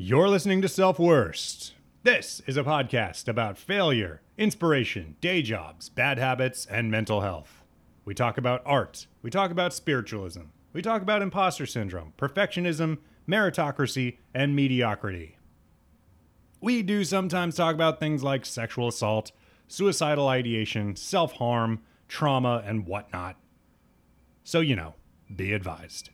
You're listening to Self Worst. This is a podcast about failure, inspiration, day jobs, bad habits, and mental health. We talk about art, we talk about spiritualism, we talk about imposter syndrome, perfectionism, meritocracy, and mediocrity. We do sometimes talk about things like sexual assault, suicidal ideation, self harm, trauma, and whatnot. So, you know, be advised.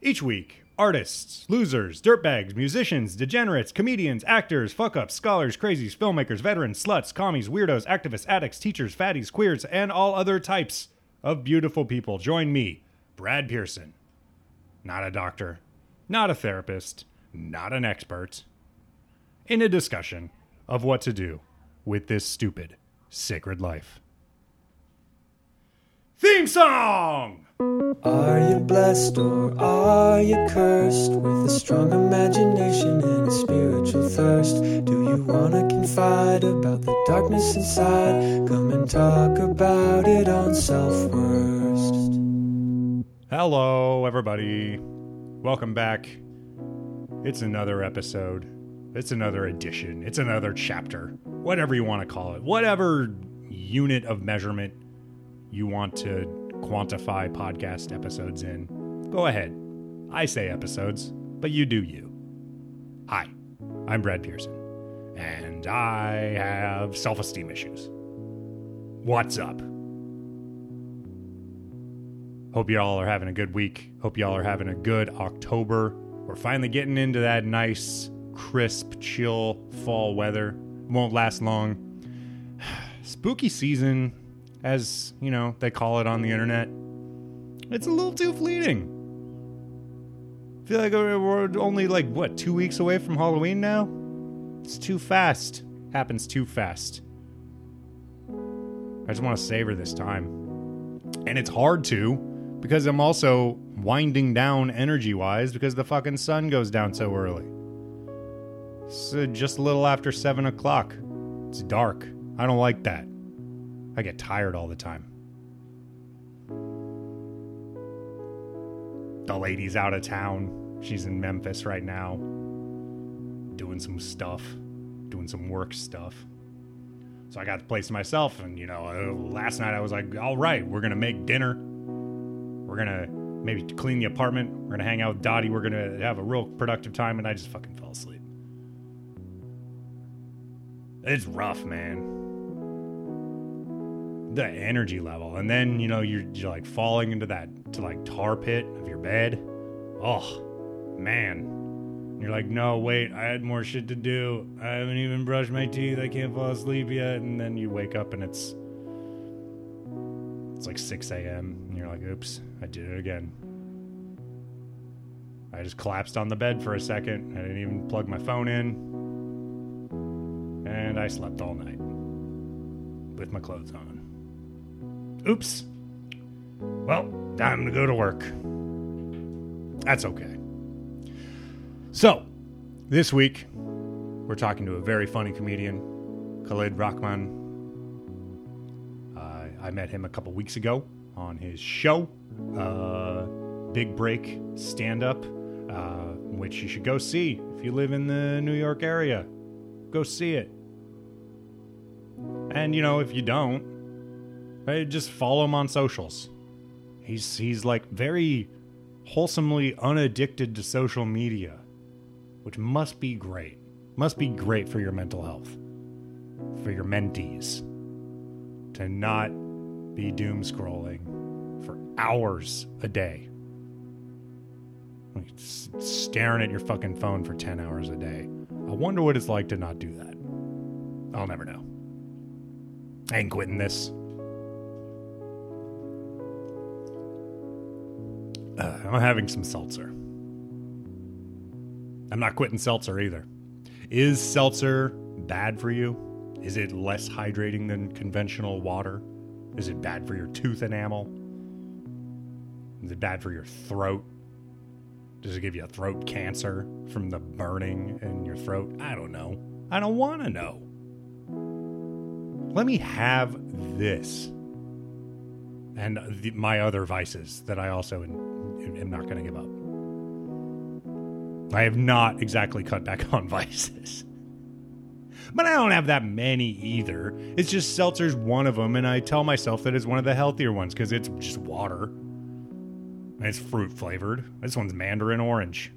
Each week, artists, losers, dirtbags, musicians, degenerates, comedians, actors, fuck ups, scholars, crazies, filmmakers, veterans, sluts, commies, weirdos, activists, addicts, teachers, fatties, queers, and all other types of beautiful people join me, Brad Pearson. Not a doctor, not a therapist, not an expert, in a discussion of what to do with this stupid, sacred life. Theme song! Are you blessed or are you cursed with a strong imagination and a spiritual thirst? Do you wanna confide about the darkness inside? Come and talk about it on Self Worst. Hello, everybody. Welcome back. It's another episode. It's another edition. It's another chapter. Whatever you want to call it. Whatever unit of measurement you want to quantify podcast episodes in, go ahead. I say episodes, but you do you. Hi, I'm Brad Pearson, and I have self esteem issues. What's up? Hope y'all are having a good week. Hope y'all are having a good October. We're finally getting into that nice, crisp, chill fall weather. Won't last long. Spooky season, as you know, they call it on the internet. It's a little too fleeting. I feel like we're only like what two weeks away from Halloween now. It's too fast. Happens too fast. I just want to savor this time, and it's hard to because I'm also winding down energy wise because the fucking sun goes down so early. So just a little after seven o'clock. It's dark. I don't like that. I get tired all the time. The lady's out of town. She's in Memphis right now. Doing some stuff. Doing some work stuff. So I got the place to myself, and you know, uh, last night I was like, all right, we're gonna make dinner. We're gonna maybe clean the apartment. We're gonna hang out with Dottie. We're gonna have a real productive time, and I just fucking fell asleep. It's rough, man the energy level. And then you know you're, you're like falling into that to like tar pit of your bed. Oh man. You're like no wait i had more shit to do. I haven't even brushed my teeth. I can't fall asleep yet. And then you wake up and it's it's like 6 a.m and you're like oops i did it again. I just collapsed on the bed for a second. I didn't even plug my phone in. And i slept all night with my clothes on Oops. Well, time to go to work. That's okay. So, this week, we're talking to a very funny comedian, Khalid Rahman. Uh, I met him a couple weeks ago on his show, uh, Big Break Stand Up, uh, which you should go see if you live in the New York area. Go see it. And, you know, if you don't, Just follow him on socials. He's he's like very wholesomely unaddicted to social media, which must be great. Must be great for your mental health, for your mentees, to not be doom scrolling for hours a day. Like staring at your fucking phone for 10 hours a day. I wonder what it's like to not do that. I'll never know. I ain't quitting this. Uh, I'm having some seltzer. I'm not quitting seltzer either. Is seltzer bad for you? Is it less hydrating than conventional water? Is it bad for your tooth enamel? Is it bad for your throat? Does it give you a throat cancer from the burning in your throat? I don't know. I don't want to know. Let me have this and the, my other vices that I also am not going to give up. I have not exactly cut back on vices. But I don't have that many either. It's just seltzer's one of them, and I tell myself that it's one of the healthier ones because it's just water. And it's fruit flavored. This one's mandarin orange.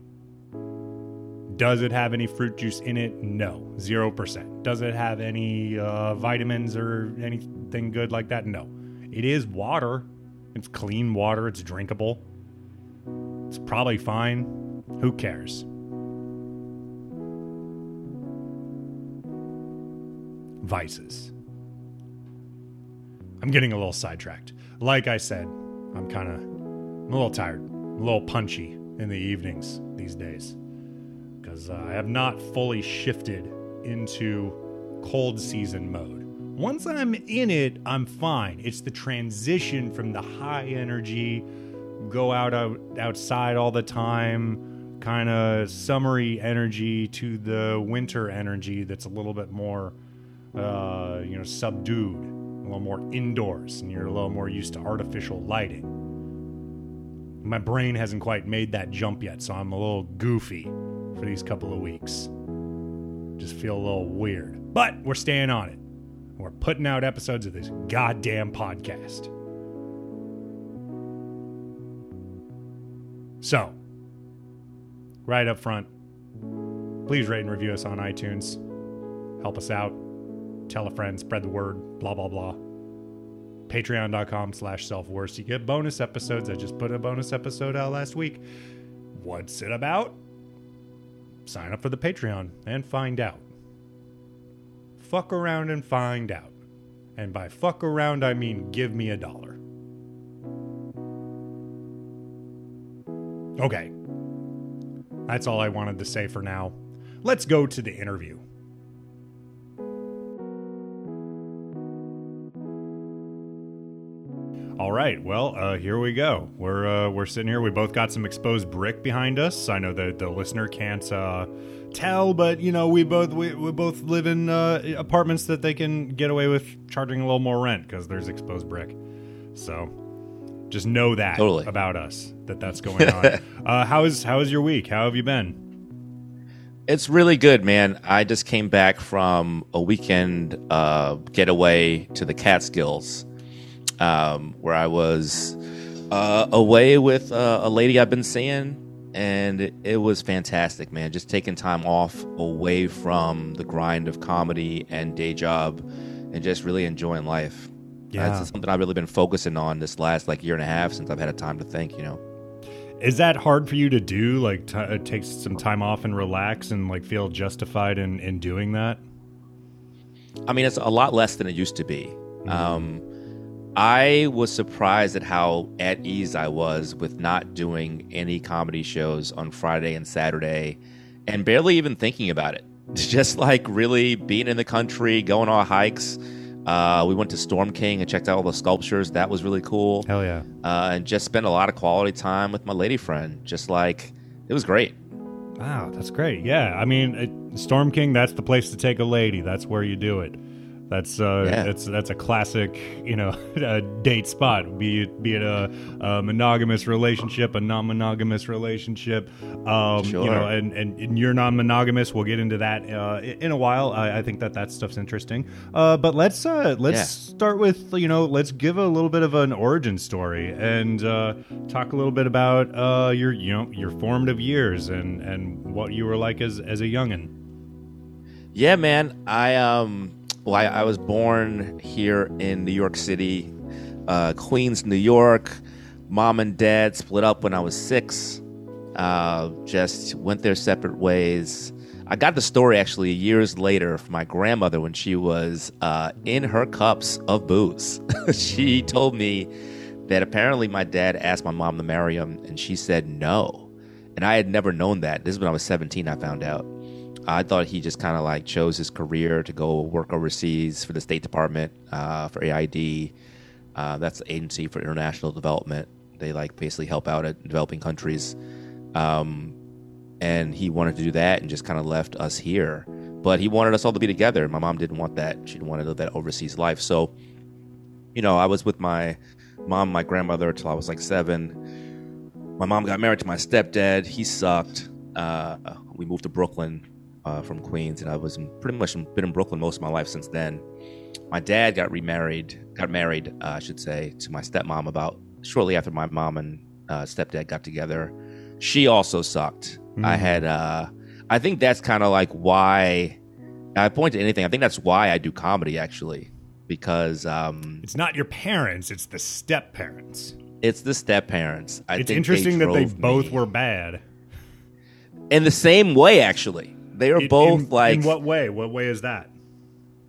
Does it have any fruit juice in it? No, 0%. Does it have any uh, vitamins or anything good like that? No. It is water. It's clean water, it's drinkable. It's probably fine. Who cares? Vices. I'm getting a little sidetracked. Like I said, I'm kind of I'm a little tired, a little punchy in the evenings these days because uh, I have not fully shifted into cold season mode. Once I'm in it, I'm fine. It's the transition from the high energy, go out, out outside all the time, kind of summery energy to the winter energy that's a little bit more, uh, you know, subdued, a little more indoors, and you're a little more used to artificial lighting. My brain hasn't quite made that jump yet, so I'm a little goofy for these couple of weeks. Just feel a little weird. But we're staying on it. We're putting out episodes of this goddamn podcast. So, right up front, please rate and review us on iTunes. Help us out. Tell a friend, spread the word, blah, blah, blah. Patreon.com slash self-worst. You get bonus episodes. I just put a bonus episode out last week. What's it about? Sign up for the Patreon and find out. Fuck around and find out. And by fuck around, I mean give me a dollar. Okay. That's all I wanted to say for now. Let's go to the interview. All right, well, uh, here we go. We're uh, we're sitting here. We both got some exposed brick behind us. I know that the listener can't uh, tell, but you know we both we, we both live in uh, apartments that they can get away with charging a little more rent because there's exposed brick. So just know that Totally. about us that that's going on. uh, how is how is your week? How have you been? It's really good, man. I just came back from a weekend uh, getaway to the Catskills, um, where I was uh, away with uh, a lady I've been seeing, and it, it was fantastic, man. Just taking time off away from the grind of comedy and day job, and just really enjoying life. Yeah. That's something I've really been focusing on this last like year and a half since I've had a time to think. You know. Is that hard for you to do? Like, t- uh, take some time off and relax, and like feel justified in in doing that? I mean, it's a lot less than it used to be. Um, I was surprised at how at ease I was with not doing any comedy shows on Friday and Saturday and barely even thinking about it. Just like really being in the country, going on hikes. Uh, we went to Storm King and checked out all the sculptures. That was really cool. Hell yeah! Uh, and just spent a lot of quality time with my lady friend. Just like, it was great. Wow, that's great. Yeah, I mean, it, Storm King. That's the place to take a lady. That's where you do it. That's uh, Yeah. that's that's a classic, you know, date spot. Be it be it a, a monogamous relationship, a non-monogamous relationship, um, you know, and, and and you're non-monogamous. We'll get into that uh, in a while. I, I think that that stuff's interesting. Uh, but let's uh, let's Yeah. start with you know, let's give a little bit of an origin story and uh, talk a little bit about uh, your you know your formative years and and what you were like as as a youngin. Yeah, man. I um, well, I, I was born here in New York City, uh, Queens, New York. Mom and dad split up when I was six. Uh, just went their separate ways. I got the story actually years later from my grandmother when she was uh, in her cups of booze. she told me that apparently my dad asked my mom to marry him, and she said no. And I had never known that. This is when I was 17, I found out. I thought he just kind of like chose his career to go work overseas for the State Department, uh, for AID. Uh, that's the Agency for International Development. They like basically help out at developing countries. Um, and he wanted to do that and just kind of left us here. But he wanted us all to be together. My mom didn't want that. She wanted to live that overseas life. So, you know, I was with my mom, my grandmother until I was like seven. My mom got married to my stepdad. He sucked. uh, we moved to Brooklyn uh, from Queens, and I was in, pretty much been in Brooklyn most of my life since then. My dad got remarried, got married, uh, I should say, to my stepmom about shortly after my mom and uh, stepdad got together. She also sucked. Mm. I had, uh, I think that's kind of like why I point to anything. I think that's why I do comedy actually, because um, It's not your parents; it's the step parents. it's the step parents. I It's interesting that they both me- were bad. in the same way. Actually, they were In- both in- like in what way? What way is that?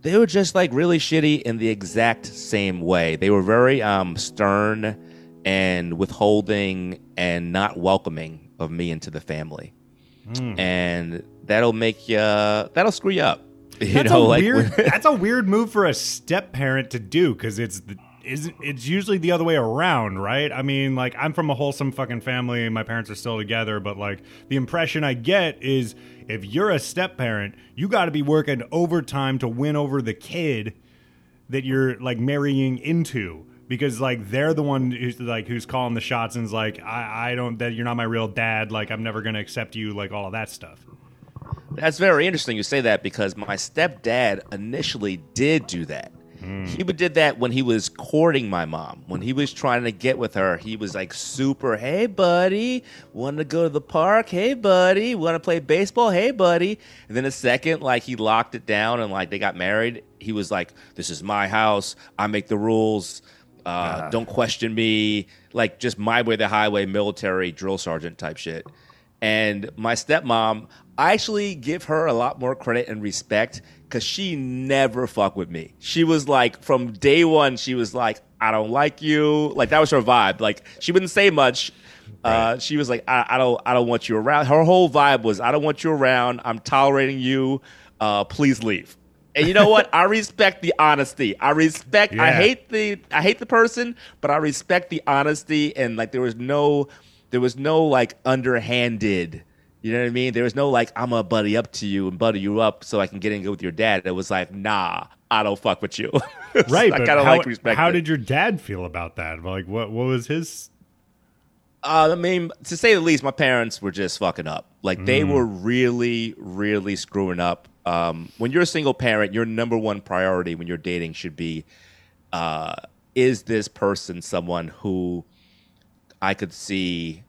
they were just like really shitty in the exact same way. They were very um, stern and withholding and not welcoming of me into the family, Hmm. and that'll make you that'll screw you up. You That's know, a like weird. that's a weird move for a step parent to do because it's the, is it's usually the other way around, right? I mean, like I'm from a wholesome fucking family and my parents are still together, but like the impression I get is if you're a step parent, you got to be working overtime to win over the kid that you're like marrying into because like they're the one who's like who's calling the shots and is like I I don't that you're not my real dad like I'm never gonna accept you like all of that stuff. That's very interesting you say that because my stepdad initially did do that. He did that when he was courting my mom. When he was trying to get with her, he was like super, "Hey buddy, want to go to the park? Hey buddy, want to play baseball? Hey buddy." And then a second like he locked it down and like they got married, he was like, "This is my house. I make the rules. Uh, don't question me." Like just my way the highway military drill sergeant type shit. And my stepmom, I actually give her a lot more credit and respect because she never fucked with me. She was like, from day one, she was like, I don't like you. Like that was her vibe. Like she wouldn't say much. Uh, she was like, I, I don't, I don't want you around. Her whole vibe was, I don't want you around. I'm tolerating you. Uh, please leave. And you know what? I respect the honesty. I respect. I hate the. I hate the person, but I respect the honesty. And like, there was no, there was no like underhanded. You know what I mean? There was no like, I'm gonna buddy up to you and buddy you up so I can get in good with your dad. It was like, nah, I don't fuck with you. Right, I but of how, like respect. how it. did your dad feel about that? Like, what what was his? Uh, I mean, to say the least, my parents were just fucking up. Like they were really, really screwing up. Um, when you're a single parent, your number one priority when you're dating should be, uh, is this person someone who I could see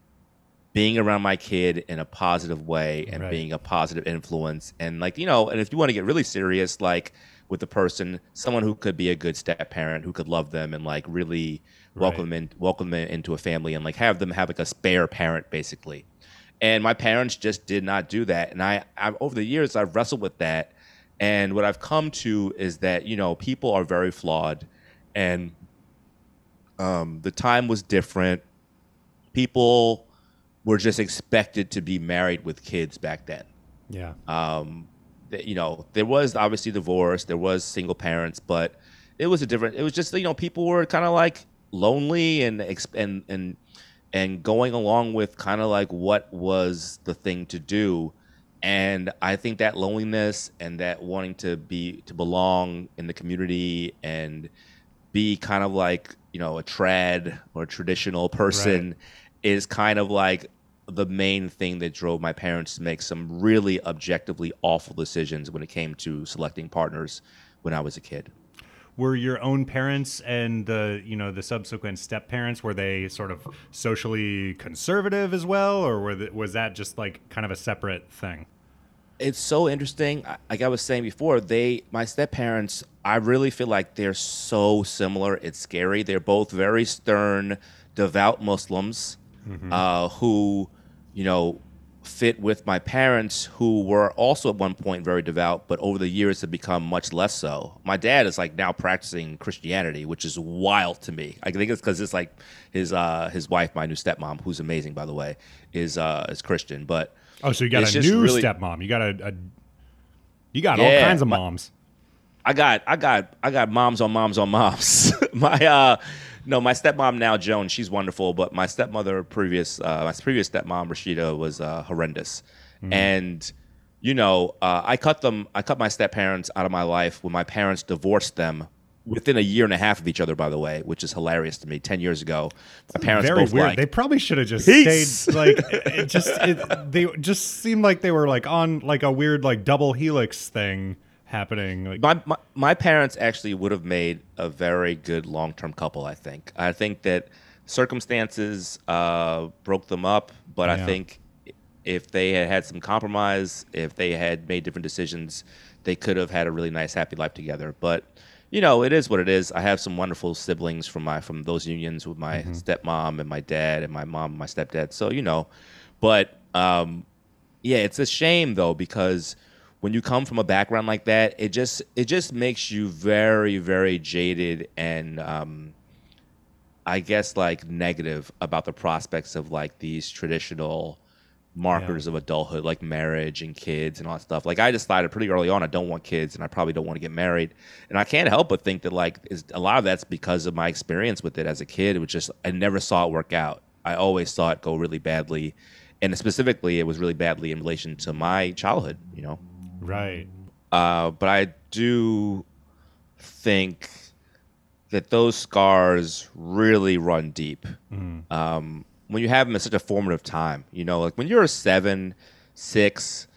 being around my kid in a positive way and Right. being a positive influence. And like you know and if you want to get really serious like with the person someone who could be a good step parent who could love them and like really welcome them in, welcome them into a family and like have them have like a spare parent basically. And my parents just did not do that. And I, I over the years i've wrestled with that. And what i've come to is that you know people are very flawed. And um, the time was different people were just expected to be married with kids back then Yeah, um, you know, there was obviously divorce, there was single parents, but it was a different. It was just you know people were kind of like lonely and and and and going along with kind of like what was the thing to do. And I think that loneliness and that wanting to be to belong in the community and be kind of like you know a trad or a traditional person is kind of like the main thing that drove my parents to make some really objectively awful decisions when it came to selecting partners when I was a kid. were your own parents and the you know the subsequent step parents were they sort of socially conservative as well, or was that just like kind of a separate thing? It's so interesting. Like I was saying before, they my step parents. I really feel like they're so similar. It's scary. They're both very stern, devout Muslims uh, who, you know, fit with my parents, who were also at one point very devout, but over the years have become much less so. My dad is like now practicing Christianity, which is wild to me. I think it's because it's like his uh, his wife, my new stepmom, who's amazing by the way, is uh, is Christian, but. Oh, so you got a new really- stepmom. You got a, a you got all kinds of my- moms. I got I got I got moms on moms on moms. my uh no, my stepmom now Joan, she's wonderful, but my stepmother previous uh my previous stepmom Rashida was uh horrendous. And you know, uh, I cut them I cut my step parents out of my life when my parents divorced them within a year and a half of each other, by the way, which is hilarious to me. Ten years ago, my parents Very both weird. like they probably should have just Peace. stayed like it just it, they just seemed like they were like on like a weird like double helix thing happening. Like my, my my parents actually would have made a very good long term couple. I think. I think that circumstances uh, broke them up, but I think if they had had some compromise, if they had made different decisions, they could have had a really nice, happy life together. But you know, it is what it is. I have some wonderful siblings from my from those unions with my stepmom and my dad and my mom and my stepdad. So you know, but um, yeah, it's a shame though because when you come from a background like that, it just it just makes you very very jaded and um, I guess like negative about the prospects of like these traditional markers of adulthood like marriage and kids and all that stuff. Like I decided pretty early on I don't want kids and I probably don't want to get married. And I can't help but think that like is a lot of that's because of my experience with it as a kid. It was just I never saw it work out. I always saw it go really badly. And specifically it was really badly in relation to my childhood, you know. Right. Uh, but I do think that those scars really run deep. Um, when you have them at such a formative time, you know, like when you're seven, six,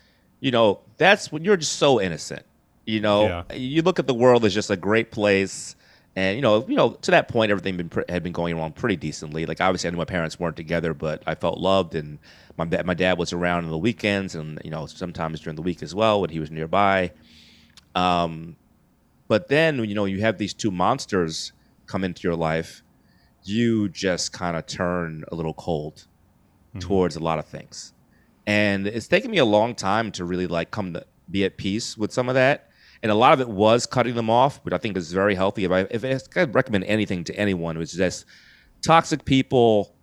you know, that's when you're just so innocent. You know, Yeah. you look at the world as just a great place. And you know, you know, to that point, everything been pre- had been going along pretty decently. Like obviously, I knew my parents weren't together, but I felt loved, and my da- my dad was around on the weekends, and you know, sometimes during the week as well when he was nearby. Um, but then you know, you have these two monsters come into your life, you just kind of turn a little cold towards a lot of things, and it's taken me a long time to really like come to be at peace with some of that. And a lot of it was cutting them off, which I think is very healthy. If I if I could recommend anything to anyone, it was just toxic people,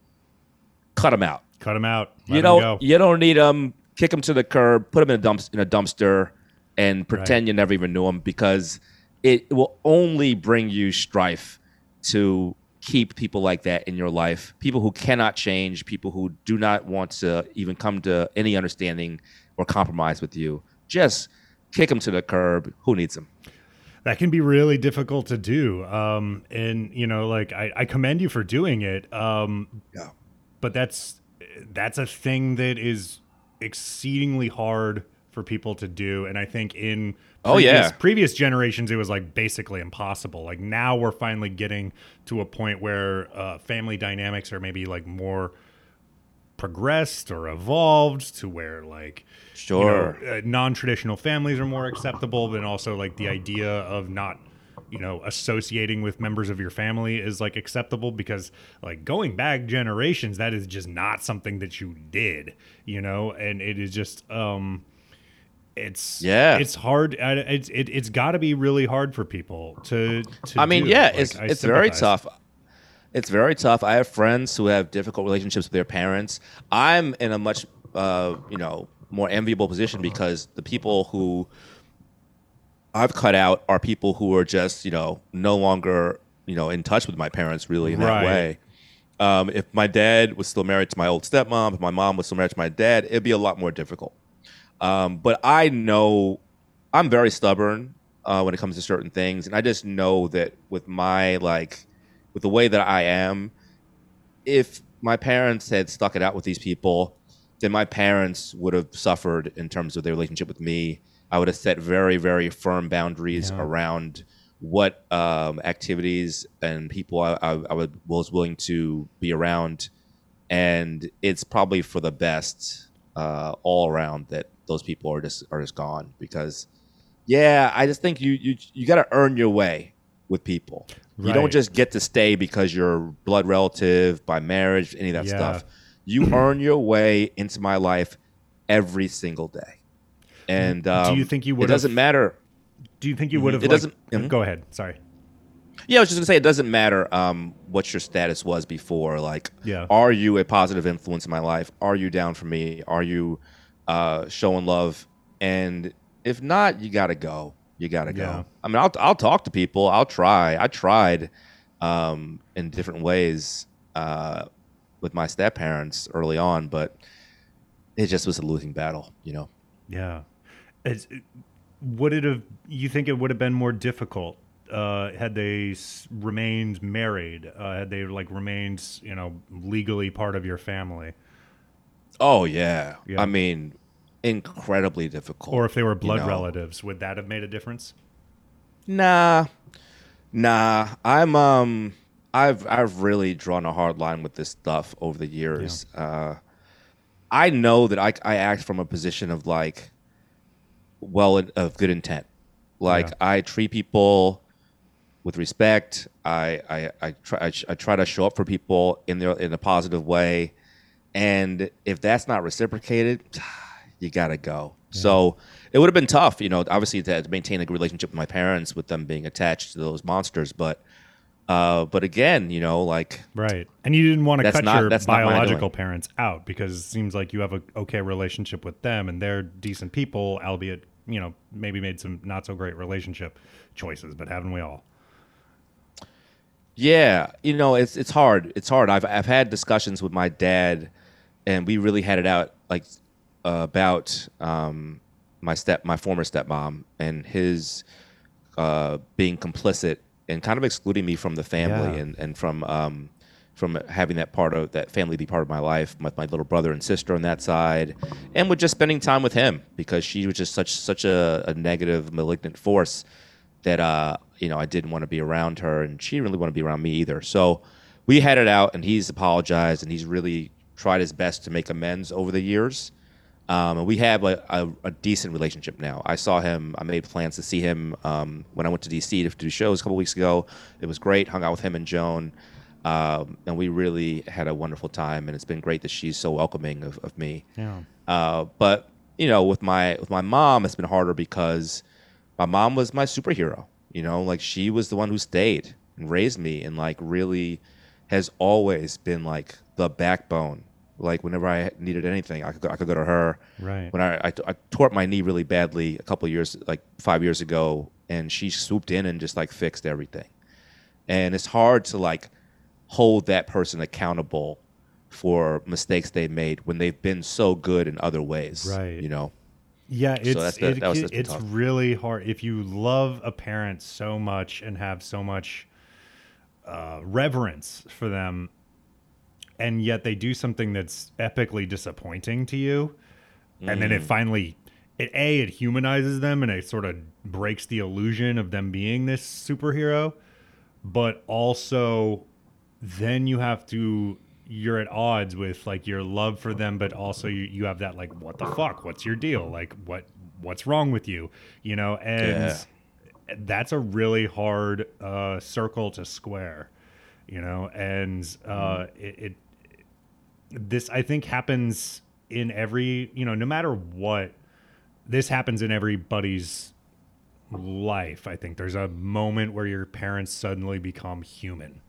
cut them out Cut them out. Let you don't you don't need them. Kick them to the curb. Put them in a dump in a dumpster, and pretend you never even knew them because it will only bring you strife to keep people like that in your life. People who cannot change. People who do not want to even come to any understanding or compromise with you. Just kick them to the curb. Who needs them? that can be really difficult to do. Um, and you know, like I, I commend you for doing it. Um, Yeah. but that's that's a thing that is exceedingly hard for people to do and i think in Oh, previous, yeah. previous generations it was like basically impossible like now we're finally getting to a point where uh, family dynamics are maybe like more progressed or evolved to where like Sure. you know, uh, non-traditional families are more acceptable but also like the idea of not you know associating with members of your family is like acceptable because like going back generations that is just not something that you did you know and it is just um it's Yeah. it's hard it's it, it's got to be really hard for people to to I mean, do. yeah, Like, it's I it's very tough. It's very tough. I have friends who have difficult relationships with their parents. I'm in a much, uh, you know, more enviable position because the people who I've cut out are people who are just, you know, no longer, you know, in touch with my parents really in that Right. way. Um, if my dad was still married to my old stepmom, if my mom was still married to my dad, it'd be a lot more difficult. Um, but I know I'm very stubborn uh, when it comes to certain things, and I just know that with my like, with the way that I am, if my parents had stuck it out with these people, then my parents would have suffered in terms of their relationship with me. I would have set very, very firm boundaries Yeah. around what um, activities and people I, I, I would, was willing to be around, and it's probably for the best uh, all around that those people are just are just gone because yeah i just think you you, you got to earn your way with people you don't just get to stay because you're blood relative by marriage any of that Yeah. stuff you earn your way into my life every single day and um, you think you would've- doesn't matter do you think you would have It like- doesn't- mhm. go ahead sorry Yeah, I was just gonna say it doesn't matter um, what your status was before. Like, Yeah. are you a positive influence in my life? Are you down for me? Are you uh, showing love? And if not, you gotta go. You gotta go. Yeah. I mean, I'll I'll talk to people. I'll try. I tried um, in different ways uh, with my step parents early on, but it just was a losing battle. You know. Yeah. It's, would it have, you think it would have been more difficult uh, had they s- remained married, uh, had they like remained, you know, legally part of your family, Oh yeah. Yeah. I mean, incredibly difficult. or if they were blood know. relatives, would that have made a difference? Nah, nah. I'm um, I've I've really drawn a hard line with this stuff over the years. Uh, I know that I I act from a position of like, well, of good intent. Like Yeah. I treat people with respect. I I I try I, I try to show up for people in their in a positive way, and if that's not reciprocated, you gotta go. So it would have been tough, you know, obviously to, maintain a good relationship with my parents, with them being attached to those monsters. But uh, but again, you know, like Right. And you didn't want to cut not- your biological parents out because it seems like you have a okay relationship with them and they're decent people, albeit, you know, maybe made some not so great relationship choices, but haven't we all? Yeah, you know, it's it's hard. It's hard. I've I've had discussions with my dad, and we really had it out like about um, my step, my former stepmom, and his uh, being complicit and kind of excluding me from the family Yeah. and and from um, from having that part of that family be part of my life with my little brother and sister on that side, and with just spending time with him because she was just such such a, a negative, malignant force that uh, you know I didn't want to be around her, and she didn't really want to be around me either. So we had it out, and he's apologized, and he's really tried his best to make amends over the years. Um, and we have a, a, a decent relationship now. I saw him. I made plans to see him um, when I went to DC to do shows a couple weeks ago. It was great. Hung out with him and Joan, um, and we really had a wonderful time. And it's been great that she's so welcoming of, of me. Yeah. Uh, but you know, with my with my mom, it's been harder because my mom was my superhero. You know, like she was the one who stayed and raised me, and like really has always been like the backbone. Like whenever I needed anything, I could go, I could go to her. Right. When I, I, I tore up my knee really badly a couple of years, like five years ago, and she swooped in and just like fixed everything. And it's hard to like hold that person accountable for mistakes they made when they've been so good in other ways. Right. You know. Yeah, it's that's the- it- that was been it's tough. really hard if you love a parent so much and have so much uh, reverence for them, and yet they do something that's epically disappointing to you, and then it Mm. finally, it a it humanizes them and it sort of breaks the illusion of them being this superhero, but also then you have to you're at odds with like your love for them but also you, you have that like what the fuck? What's your deal? Like what what's wrong with you? You know and that's a really hard uh circle to square you know? And uh it, it this i think happens in every you know no matter what this happens in everybody's life i think there's a moment where your parents suddenly become human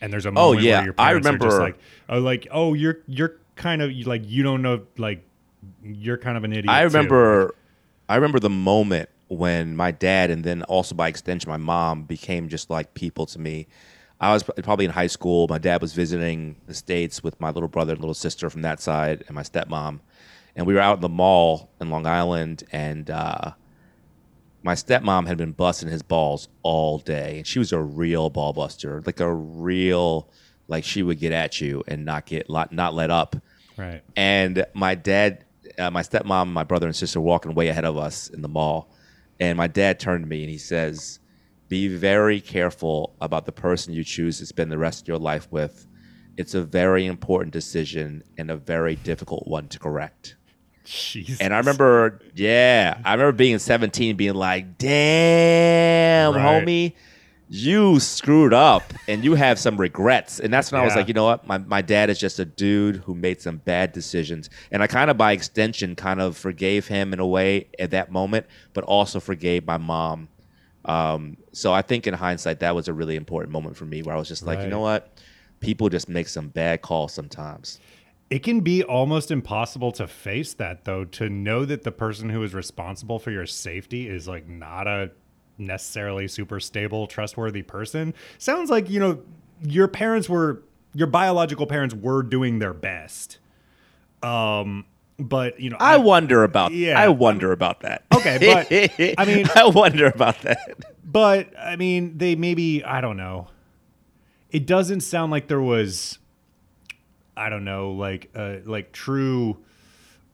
and there's a Oh, yeah. where your I parents are just remember- like oh like oh you're you're kind of like you don't know like you're kind of an idiot I too. remember, I remember the moment when my dad and then also by extension my mom became just like people to me. I was probably in high school. My dad was visiting the states with my little brother and little sister from that side, and my stepmom, and we were out in the mall in Long Island, and uh, my stepmom had been busting his balls all day, and she was a real ball buster, like a real, like she would get at you and not get not let up. right And my dad, uh, my stepmom, my brother and sister were walking way ahead of us in the mall. And my dad turned to me and he says, Be very careful about the person you choose to spend the rest of your life with. It's a very important decision and a very difficult one to correct. Jesus. And I remember, yeah, I remember being 17, being like, damn, Right. homie, you screwed up and you have some regrets. And that's when I was like, you know what? My, my dad is just a dude who made some bad decisions. And I kind of, by extension, kind of forgave him in a way at that moment, but also forgave my mom. Um, so I think in hindsight, that was a really important moment for me where I was just like, you know what? People just make some bad calls sometimes. It can be almost impossible to face that though, to know that the person who is responsible for your safety is like not a necessarily super stable, trustworthy person. Sounds like, you know, your parents were your biological parents were doing their best. Um but you know I wonder about Yeah. I wonder about that. Okay, but, I mean- I wonder about that. but I mean, they maybe I don't know. It doesn't sound like there was, I don't know, like uh, like true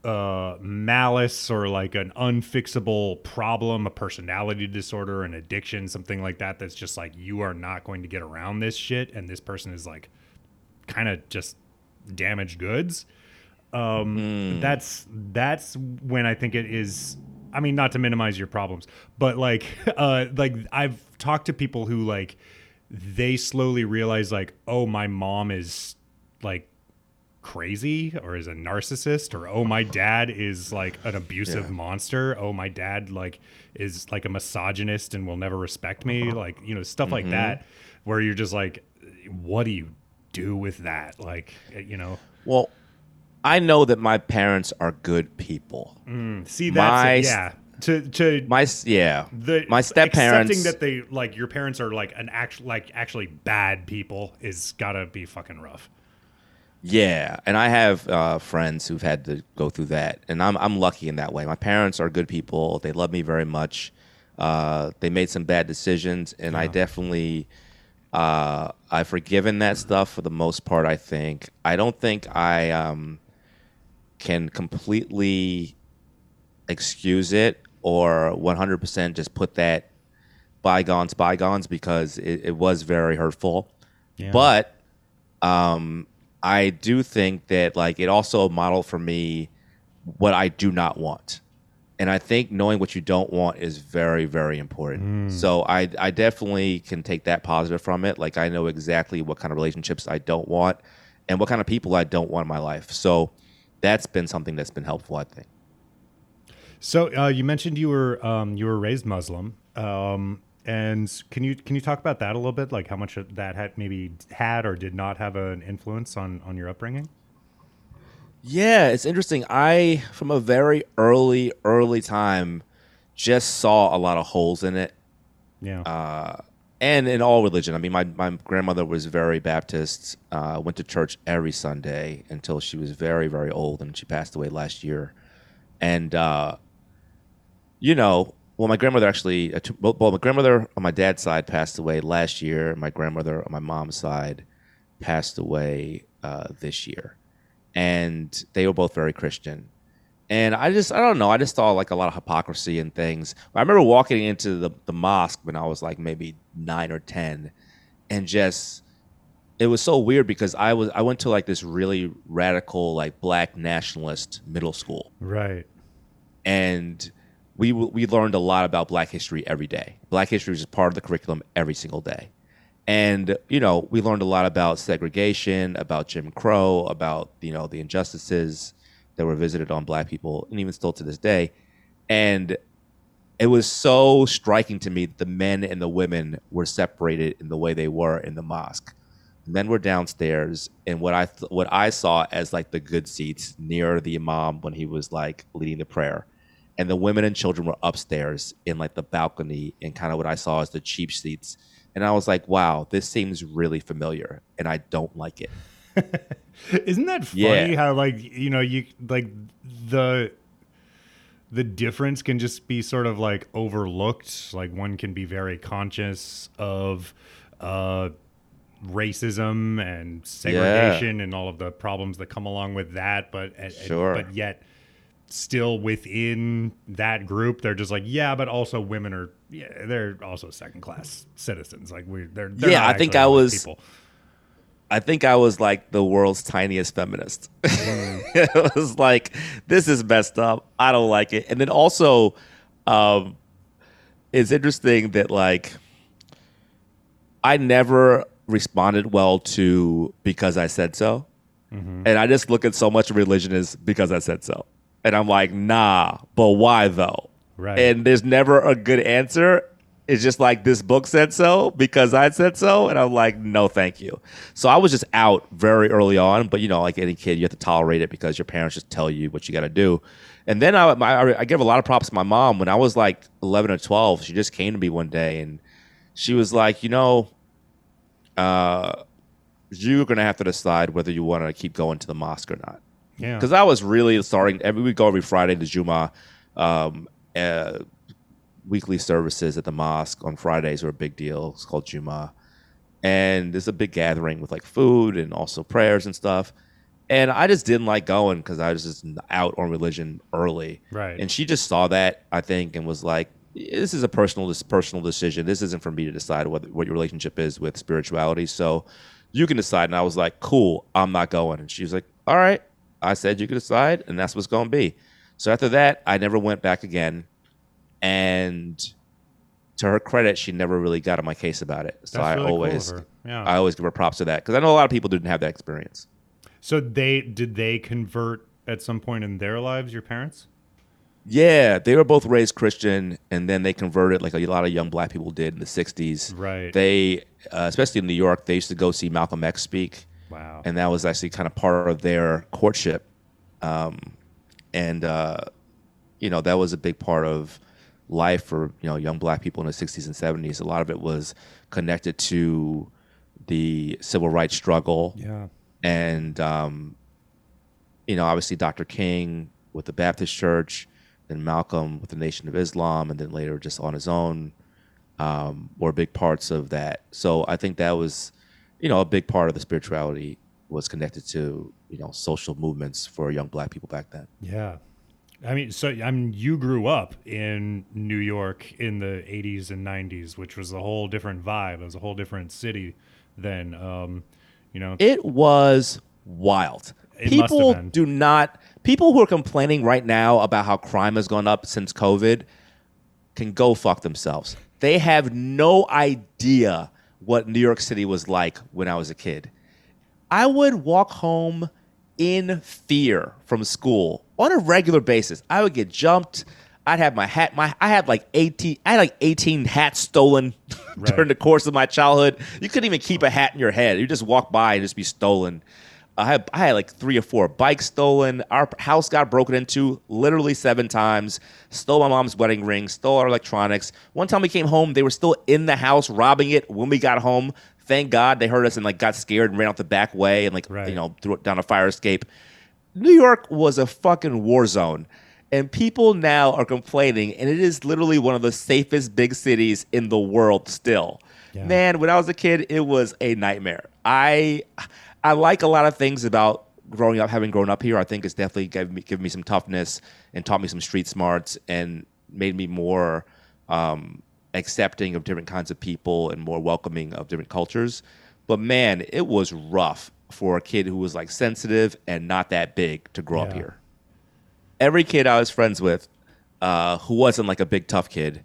uh, malice or like an unfixable problem, a personality disorder, an addiction, something like that. That's just like you are not going to get around this shit, and this person is like kind of just damaged goods. Um, That's that's when I think it is. I mean, not to minimize your problems, but like, uh, like I've talked to people who like they slowly realize like, oh, my mom is like crazy or is a narcissist or oh my dad is like an abusive Yeah. monster. Oh my dad like is like a misogynist and will never respect me. Like you know stuff like that where you're just like what do you do with that? Like you know? Well, I know that my parents are good people. see that's My it, yeah to to My yeah, the my step parents. accepting that they like your parents are like an actual like actually bad people is gotta be fucking rough Yeah, and I have uh, friends who've had to go through that, and I'm I'm lucky in that way. My parents are good people; they love me very much. Uh, they made some bad decisions, and I definitely uh, I've forgiven that stuff for the most part. I think I don't think I um, can completely excuse it or 100% just put that bygones bygones because it, it was very hurtful. Yeah. But um, I do think that like it also modeled for me what I do not want. And I think knowing what you don't want is very, very important. So I, I definitely can take that positive from it. Like I know exactly what kind of relationships I don't want and what kind of people I don't want in my life. So that's been something that's been helpful, I think. So uh, you mentioned you were um, you were raised Muslim, um, and can you can you talk about that a little bit? Like how much that had maybe had or did not have an influence on on your upbringing? Yeah, it's interesting. I, from a very early, early time, just saw a lot of holes in it. Yeah, Uh, and in all religion. I mean, my, my grandmother was very Baptist, uh, went to church every Sunday until she was very, very old, and she passed away last year. And, uh, you know, well, my grandmother actually, uh, well, my grandmother on my dad's side passed away last year. My grandmother on my mom's side passed away uh, this year. And they were both very Christian. And I just, I don't know. I just saw like a lot of hypocrisy and things. I remember walking into the, the mosque when I was like maybe nine or 10 and just, it was so weird because I was, I went to like this really radical, like black nationalist middle school. right. And we, we learned a lot about black history every day. Black history was just part of the curriculum every single day. And, you know, we learned a lot about segregation, about Jim Crow, about, you know, the injustices that were visited on black people, and even still to this day. And it was so striking to me that the men and the women were separated in the way they were in the mosque. The men were downstairs, and what I th- what I saw as like the good seats near the imam when he was like leading the prayer, and the women and children were upstairs in like the balcony and kind of what I saw as the cheap seats. And I was like, wow, this seems really familiar, and I don't like it. Isn't that funny Yeah. how like you know you like the the difference can just be sort of like overlooked like one can be very conscious of uh racism and segregation and all of the problems that come along with that but and- and- but yet still within that group they're just like yeah but also women are yeah they're also second class citizens like we they're, they're Yeah, I think I was- people. I think I was like the world's tiniest feminist. it was like, this is messed up. I don't like it. And then also, um, it's interesting that like I never responded well to because I said so. And I just look at so much religion as because I said so. And I'm like, nah, but why though? Right. And there's never a good answer. It's just like this book said so because I said so, and I'm like, no, thank you. So I was just out very early on, but you know, like any kid, you have to tolerate it because your parents just tell you what you got to do. And then I, my, I give a lot of props to my mom. When I was like 11 or 12, she just came to me one day and she was like, you know, uh, you're gonna have to decide whether you want to keep going to the mosque or not yeah because I was really starting. Every we go every Friday to Juma, um, uh, weekly services at the mosque on Fridays are a big deal. It's called Juma, and there's a big gathering with like food and also prayers and stuff. And I just didn't like going because I was just out on religion early. Right. And she just saw that I think and was like, "This is a personal this personal decision. This isn't for me to decide what what your relationship is with spirituality. So you can decide." And I was like, "Cool, I'm not going." And she was like, "All right." I said you can decide, and that's what's going to be. So after that, I never went back again. And to her credit, she never really got on my case about it. So That's I really cool always, her. Yeah. I always give her props to that because I know a lot of people didn't have that experience. So they did they convert at some point in their lives? Your parents? Yeah, they were both raised Christian, and then they converted like a lot of young black people did in the '60s. Right. They, uh, especially in New York, they used to go see Malcolm X speak. Wow. and that was actually kind of part of their courtship. Um, and uh, you know that was a big part of life for you know young black people in the 60s and 70s. A lot of it was connected to the civil rights struggle, yeah. and um, you know obviously Dr. King with the Baptist Church, then Malcolm with the Nation of Islam, and then later just on his own um, were big parts of that. So I think that was, you know, a big part of the spirituality was connected to you know social movements for young black people back then. Yeah. I mean, so I mean, you grew up in New York in the '80s and '90s, which was a whole different vibe. It was a whole different city than, um, you know. It was wild. It people do not. People who are complaining right now about how crime has gone up since COVID can go fuck themselves. They have no idea what New York City was like when I was a kid. I would walk home in fear from school on a regular basis. I would get jumped. I'd have my hat. My I had like eighteen. I had like eighteen hats stolen Right. during the course of my childhood. You couldn't even keep a hat in your head. You just walk by and just be stolen. I had I had like three or four bikes stolen. Our house got broken into literally seven times. Stole my mom's wedding ring. Stole our electronics. One time we came home, they were still in the house robbing it. When we got home, thank God they heard us and like got scared and ran out the back way and like Right. you know threw it down a fire escape. New York was a fucking war zone. And people now are complaining, and it is literally one of the safest big cities in the world still. Yeah. Man, when I was a kid, it was a nightmare. I I like a lot of things about growing up, having grown up here. I think it's definitely given me, given me some toughness and taught me some street smarts and made me more um, accepting of different kinds of people and more welcoming of different cultures. But man, it was rough for a kid who was like sensitive and not that big to grow up here. Every kid I was friends with, uh, who wasn't like a big tough kid,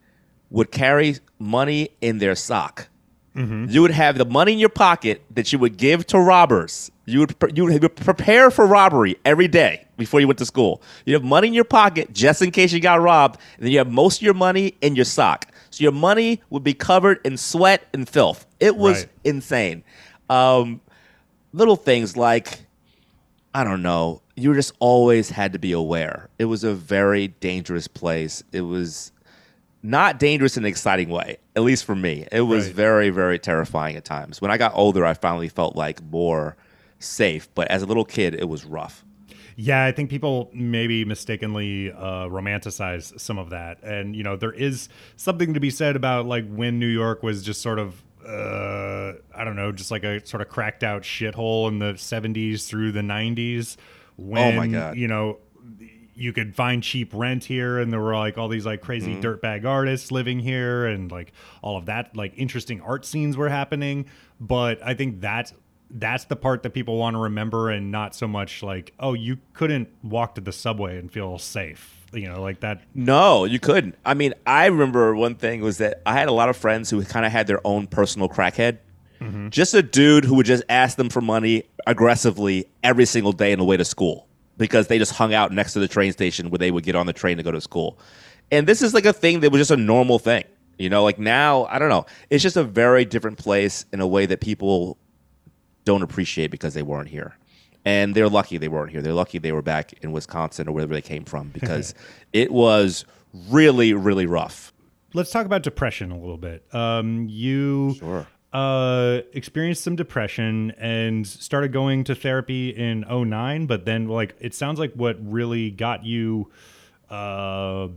would carry money in their sock. You would have the money in your pocket that you would give to robbers. You would pre- you would prepare for robbery every day before you went to school. You have money in your pocket just in case you got robbed, and then you have most of your money in your sock. So your money would be covered in sweat and filth. It was Right. insane. Um, little things like I don't know. You just always had to be aware. It was a very dangerous place. It was not dangerous in an exciting way, at least for me. It was Right. very, very terrifying at times. When I got older, I finally felt like more safe. But as a little kid, it was rough. Yeah, I think people maybe mistakenly uh, romanticize some of that, and you know there is something to be said about like when New York was just sort of uh, I don't know, just like a sort of cracked out shithole in the '70s through the '90s. When, Oh my God. You know, you could find cheap rent here, and there were like all these like crazy Mm-hmm. dirtbag artists living here, and like all of that like interesting art scenes were happening. But I think that that's the part that people want to remember, and not so much like, oh, you couldn't walk to the subway and feel safe. You know, like that. No, you couldn't. I mean, I remember one thing was that I had a lot of friends who kind of had their own personal crackhead. Mm-hmm. Just a dude who would just ask them for money aggressively every single day on the way to school because they just hung out next to the train station where they would get on the train to go to school. And this is like a thing that was just a normal thing. You know, like now, I don't know. It's just a very different place in a way that people don't appreciate because they weren't here. And they're lucky they weren't here. They're lucky they were back in Wisconsin or wherever they came from because it was really, really rough. Let's talk about depression a little bit. Um, you Sure. uh, experienced some depression and started going to therapy in 09, but then like it sounds like what really got you uh,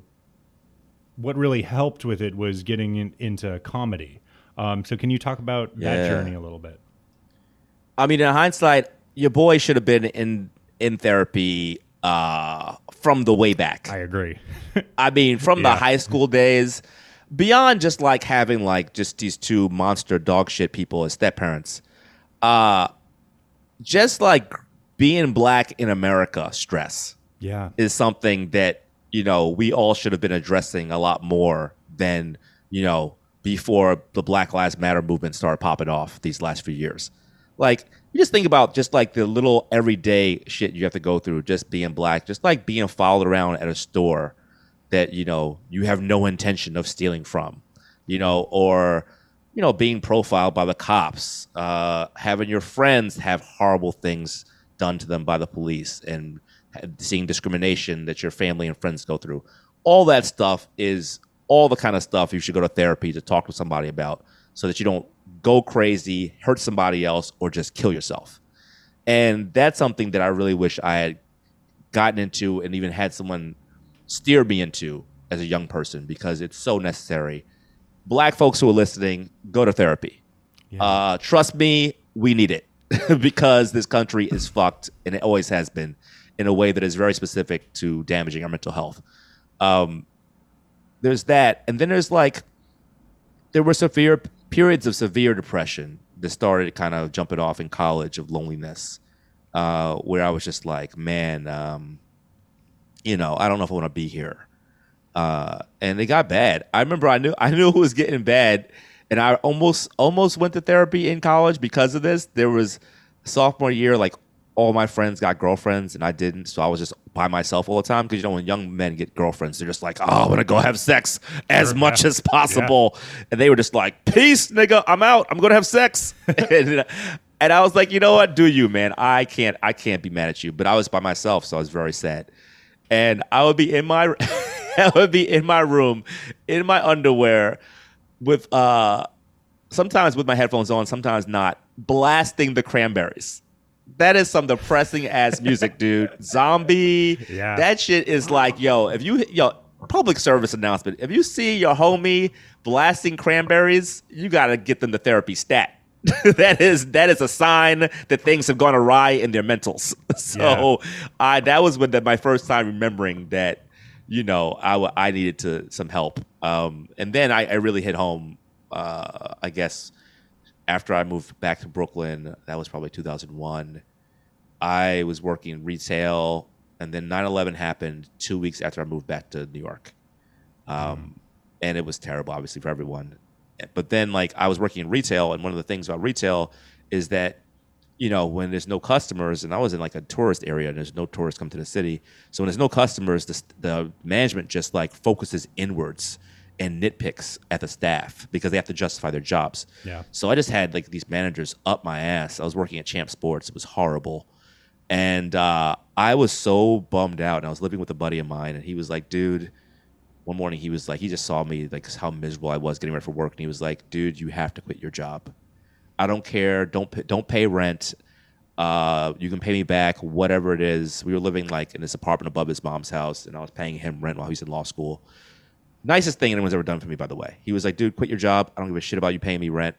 what really helped with it was getting in, into comedy. Um, so can you talk about that journey a little bit? I mean, in hindsight, your boy should have been in in therapy uh, from the way back. I agree. I mean, from the high school days, beyond just like having like just these two monster dog shit people as step parents, uh, just like being black in America, stress yeah. is something that you know we all should have been addressing a lot more than you know before the Black Lives Matter movement started popping off these last few years. Like you just think about just like the little everyday shit you have to go through just being black, just like being followed around at a store that you know you have no intention of stealing from, you know, or you know being profiled by the cops, uh, having your friends have horrible things done to them by the police, and seeing discrimination that your family and friends go through. All that stuff is all the kind of stuff you should go to therapy to talk to somebody about, so that you don't go crazy, hurt somebody else, or just kill yourself. And that's something that I really wish I had gotten into and even had someone steer me into as a young person because it's so necessary. Black folks who are listening, go to therapy. Uh, trust me, we need it because this country is fucked and it always has been in a way that is very specific to damaging our mental health. Um, there's that. And then there's like, there were severe periods of severe depression that started kind of jumping off in college of loneliness, uh, where I was just like, man, um, you know, I don't know if I want to be here. Uh, and it got bad. I remember I knew I knew it was getting bad, and I almost almost went to therapy in college because of this. There was sophomore year, like all my friends got girlfriends and I didn't, so I was just by myself all the time. Because you know, when young men get girlfriends, they're just like, "Oh, I want to go have sex as Sure, much yeah. as possible," and they were just like, "Peace, nigga, I'm out. I'm gonna have sex." and, and I was like, "You know what? Do you, man? I can't. I can't be mad at you." But I was by myself, so I was very sad. And I would be in my, I would be in my room, in my underwear, with uh, sometimes with my headphones on, sometimes not, blasting the Cranberries. That is some depressing ass music, dude. Zombie. Yeah. That shit is like, yo, if you yo, public service announcement. If you see your homie blasting cranberries, you gotta get them to therapy stat. that is that is a sign that things have gone awry in their mentals. So I that was when the, my first time remembering that, you know, I, w- I needed to some help. Um, and then I, I really hit home. Uh, I guess after I moved back to Brooklyn, that was probably 2001. I was working retail, and then 9 11 happened two weeks after I moved back to New York. Um, And it was terrible, obviously, for everyone. But then, like, I was working in retail, and one of the things about retail is that, you know, when there's no customers, and I was in like a tourist area, and there's no tourists come to the city. So when there's no customers, the, the management just like focuses inwards and nitpicks at the staff because they have to justify their jobs. Yeah. So I just had like these managers up my ass. I was working at Champ Sports. It was horrible. And uh, I was so bummed out. And I was living with a buddy of mine, and he was like, dude, one morning he was like, he just saw me like how miserable I was getting ready for work. And he was like, dude, you have to quit your job. I don't care. Don't pay, don't pay rent. Uh, you can pay me back, whatever it is. We were living like in this apartment above his mom's house, and I was paying him rent while he was in law school. Nicest thing anyone's ever done for me, by the way. He was like, dude, quit your job. I don't give a shit about you paying me rent.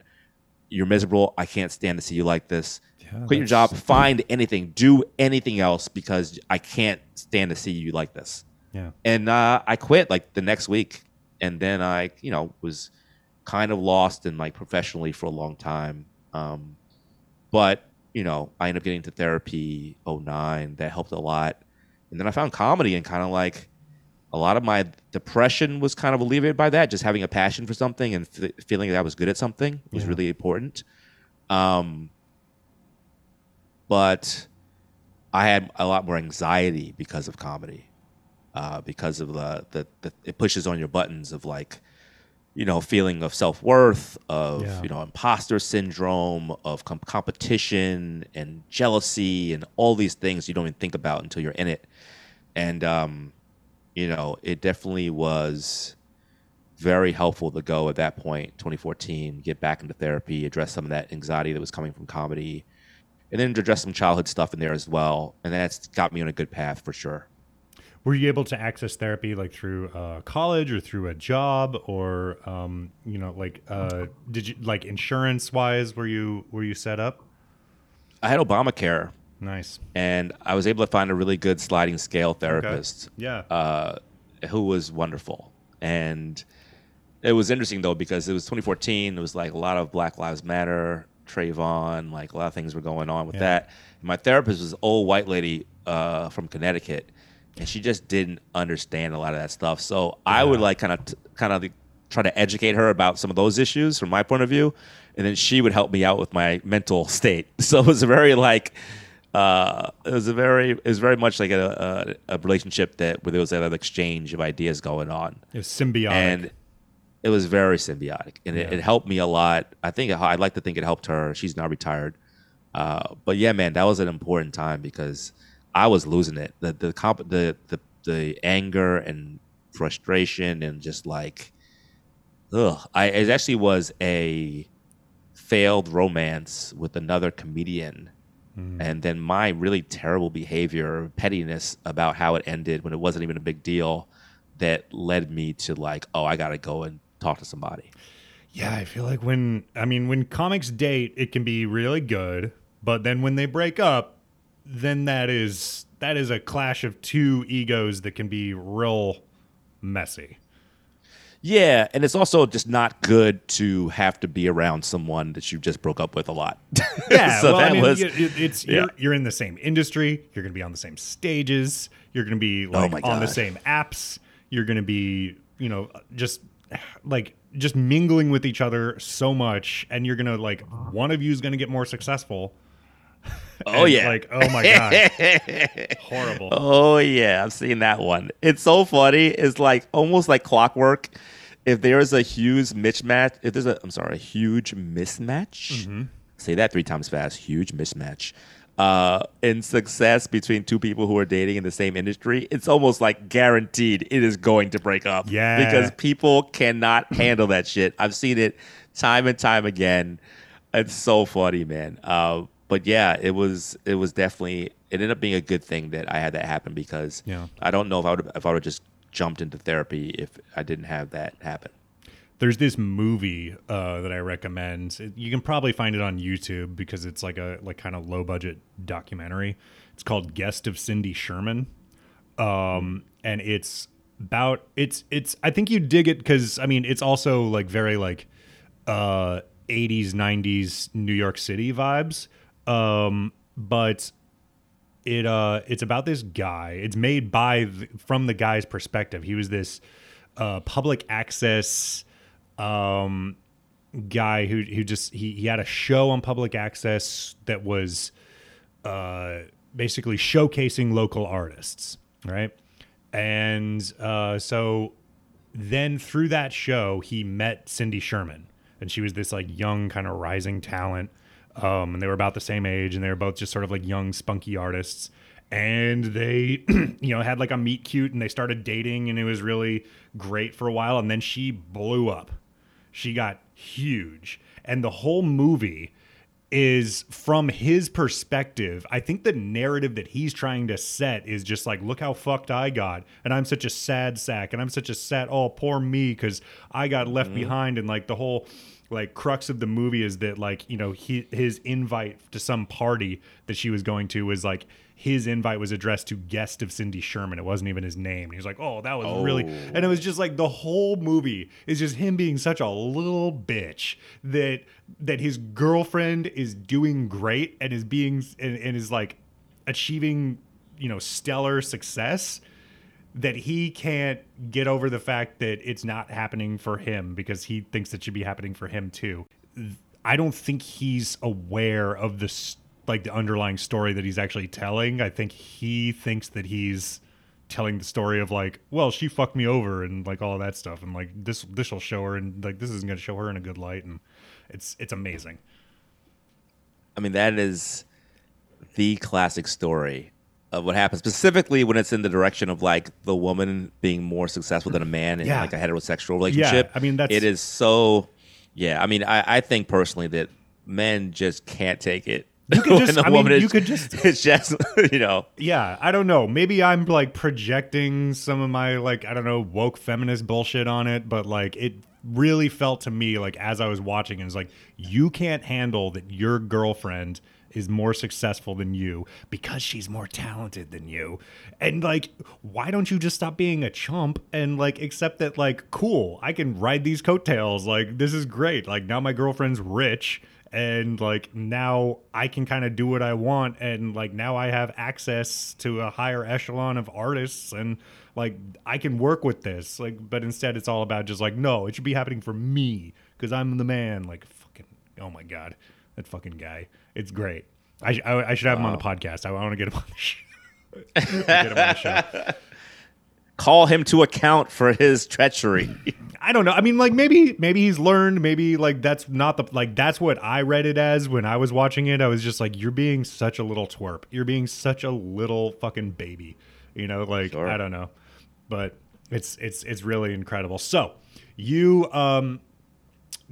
You're miserable. I can't stand to see you like this. Yeah, quit your job. Find anything. Do anything else because I can't stand to see you like this Yeah. and uh, I quit like the next week, and then I, you know, was kind of lost in like professionally for a long time. Um, but you know, I ended up getting to therapy 09. That helped a lot, and then I found comedy and kind of like a lot of my depression was kind of alleviated by that. Just having a passion for something and f- feeling that I was good at something was Yeah. really important. Um, but I had a lot more anxiety because of comedy uh, because of the, the, the it pushes on your buttons of like you know feeling of self-worth of Yeah. you know imposter syndrome of com- competition and jealousy and all these things you don't even think about until you're in it and um, you know it definitely was very helpful to go at that point 2014 get back into therapy address some of that anxiety that was coming from comedy and then address some childhood stuff in there as well and that's got me on a good path for sure. Were you able to access therapy like through uh, college or through a job or um, you know like uh, did you like insurance wise were you were you set up? I had Obamacare, nice and I was able to find a really good sliding scale therapist. yeah uh, who was wonderful. And it was interesting though because it was 2014. It was like a lot of Black Lives Matter, Trayvon, like a lot of things were going on with Yeah. that. And my therapist was an old white lady uh, from Connecticut, and she just didn't understand a lot of that stuff. So I would like kind of kind of try to educate her about some of those issues from my point of view, and then she would help me out with my mental state. So it was very like uh, it was a very it was very much like a, a, a relationship that where there was that exchange of ideas going on, it was symbiotic and it was very symbiotic, and it, Yeah. it helped me a lot. I think I'd like to think it helped her. She's now retired, uh, but yeah, man, that was an important time because I was losing it. The the comp the the the anger and frustration and just like, ugh. I it actually was a failed romance with another comedian Mm. and then my really terrible behavior pettiness about how it ended when it wasn't even a big deal that led me to like oh i gotta go and talk to somebody Yeah, I feel like when I mean when comics date, it can be really good, but then when they break up, then that is that is a clash of two egos that can be real messy. Yeah and it's also just not good to have to be around someone that you just broke up with a lot Yeah, so well, that I mean, was it- it- it's yeah. you're, you're in the same industry. You're going to be on the same stages. You're going to be oh like Oh on the same apps. You're going to be, you know, just like just mingling with each other so much, and you're going to like one of you is going to get more successful. oh yeah like oh my god, horrible. Oh yeah, I've seen that one. It's so funny. It's like almost like clockwork. If there is a huge mismatch, if there's a I'm sorry, a huge mismatch. Say that three times fast. Huge mismatch. Uh, in success between two people who are dating in the same industry, it's almost like guaranteed it is going to break up. Yeah. because people cannot handle that shit. I've seen it time and time again. It's so funny, man. Uh, but yeah, it was it was definitely it ended up being a good thing that I had that happen because Yeah. I don't know if I would if I would have just jumped into therapy if I didn't have that happen. There's this movie uh, that I recommend. It- You can probably find it on YouTube because it's like a like kind of low budget documentary. It's called Guest of Cindy Sherman, um, and it's about it's it's. I think you dig it because I mean it's also like very like uh, 80s 90s New York City vibes, um, but it uh it's about this guy. It's made by th- from the guy's perspective. He was this uh public access um guy who who just he, he had a show on public access that was uh basically showcasing local artists right? And uh so then through that show he met cindy sherman. And she was this like young kind of rising talent um and they were about the same age and they were both just sort of like young spunky artists. And they you know had like a meet cute and they started dating and it was really great for a while and then she blew up. She got huge. And the whole movie is from his perspective. I think the narrative that he's trying to set is just like, look how fucked I got, and I'm such a sad sack, and I'm such a sad, oh poor me, because I got left behind, and like the whole like crux of the movie is that like you know he, his invite to some party that she was going to was like his invite was addressed to guest of Cindy Sherman. It wasn't even his name. He was like, oh that was really, oh. and it was just like the whole movie is just him being such a little bitch that that his girlfriend is doing great and is being and, and is like achieving you know stellar success that he can't get over the fact that it's not happening for him because he thinks it should be happening for him too. I don't think he's aware of this like the underlying story that he's actually telling. I think he thinks that he's telling the story of like, well, she fucked me over and like all that stuff and like this this will show her and like this isn't going to show her in a good light and it's it's amazing. I mean, that is the classic story of what happens, specifically when it's in the direction of like the woman being more successful than a man in Yeah. like a heterosexual relationship. I mean, that's- it is so. Yeah, I mean, I, I think personally that men just can't take it You could just, I mean, you is- could just, It's just you know. yeah, I don't know. Maybe I'm like projecting some of my like I don't know woke feminist bullshit on it, but like it really felt to me like as I was watching, it was like you can't handle that your girlfriend is more successful than you because she's more talented than you. And like, why don't you just stop being a chump and like accept that like, cool, I can ride these coattails. Like, this is great. Like now my girlfriend's rich and like now I can kind of do what I want and like now I have access to a higher echelon of artists and like I can work with this like but instead it's all about just like no it should be happening for me cuz I'm the man like fucking oh my god that fucking guy it's great I, I, I should have him on the podcast I want to get him on the show get him on the show Call him to account for his treachery. I don't know. I mean, like maybe maybe he's learned. Maybe like that's not the like that's what I read it as when I was watching it. I was just like, you're being such a little twerp. You're being such a little fucking baby. You know, like Sure. I don't know, but it's it's it's really incredible. So you um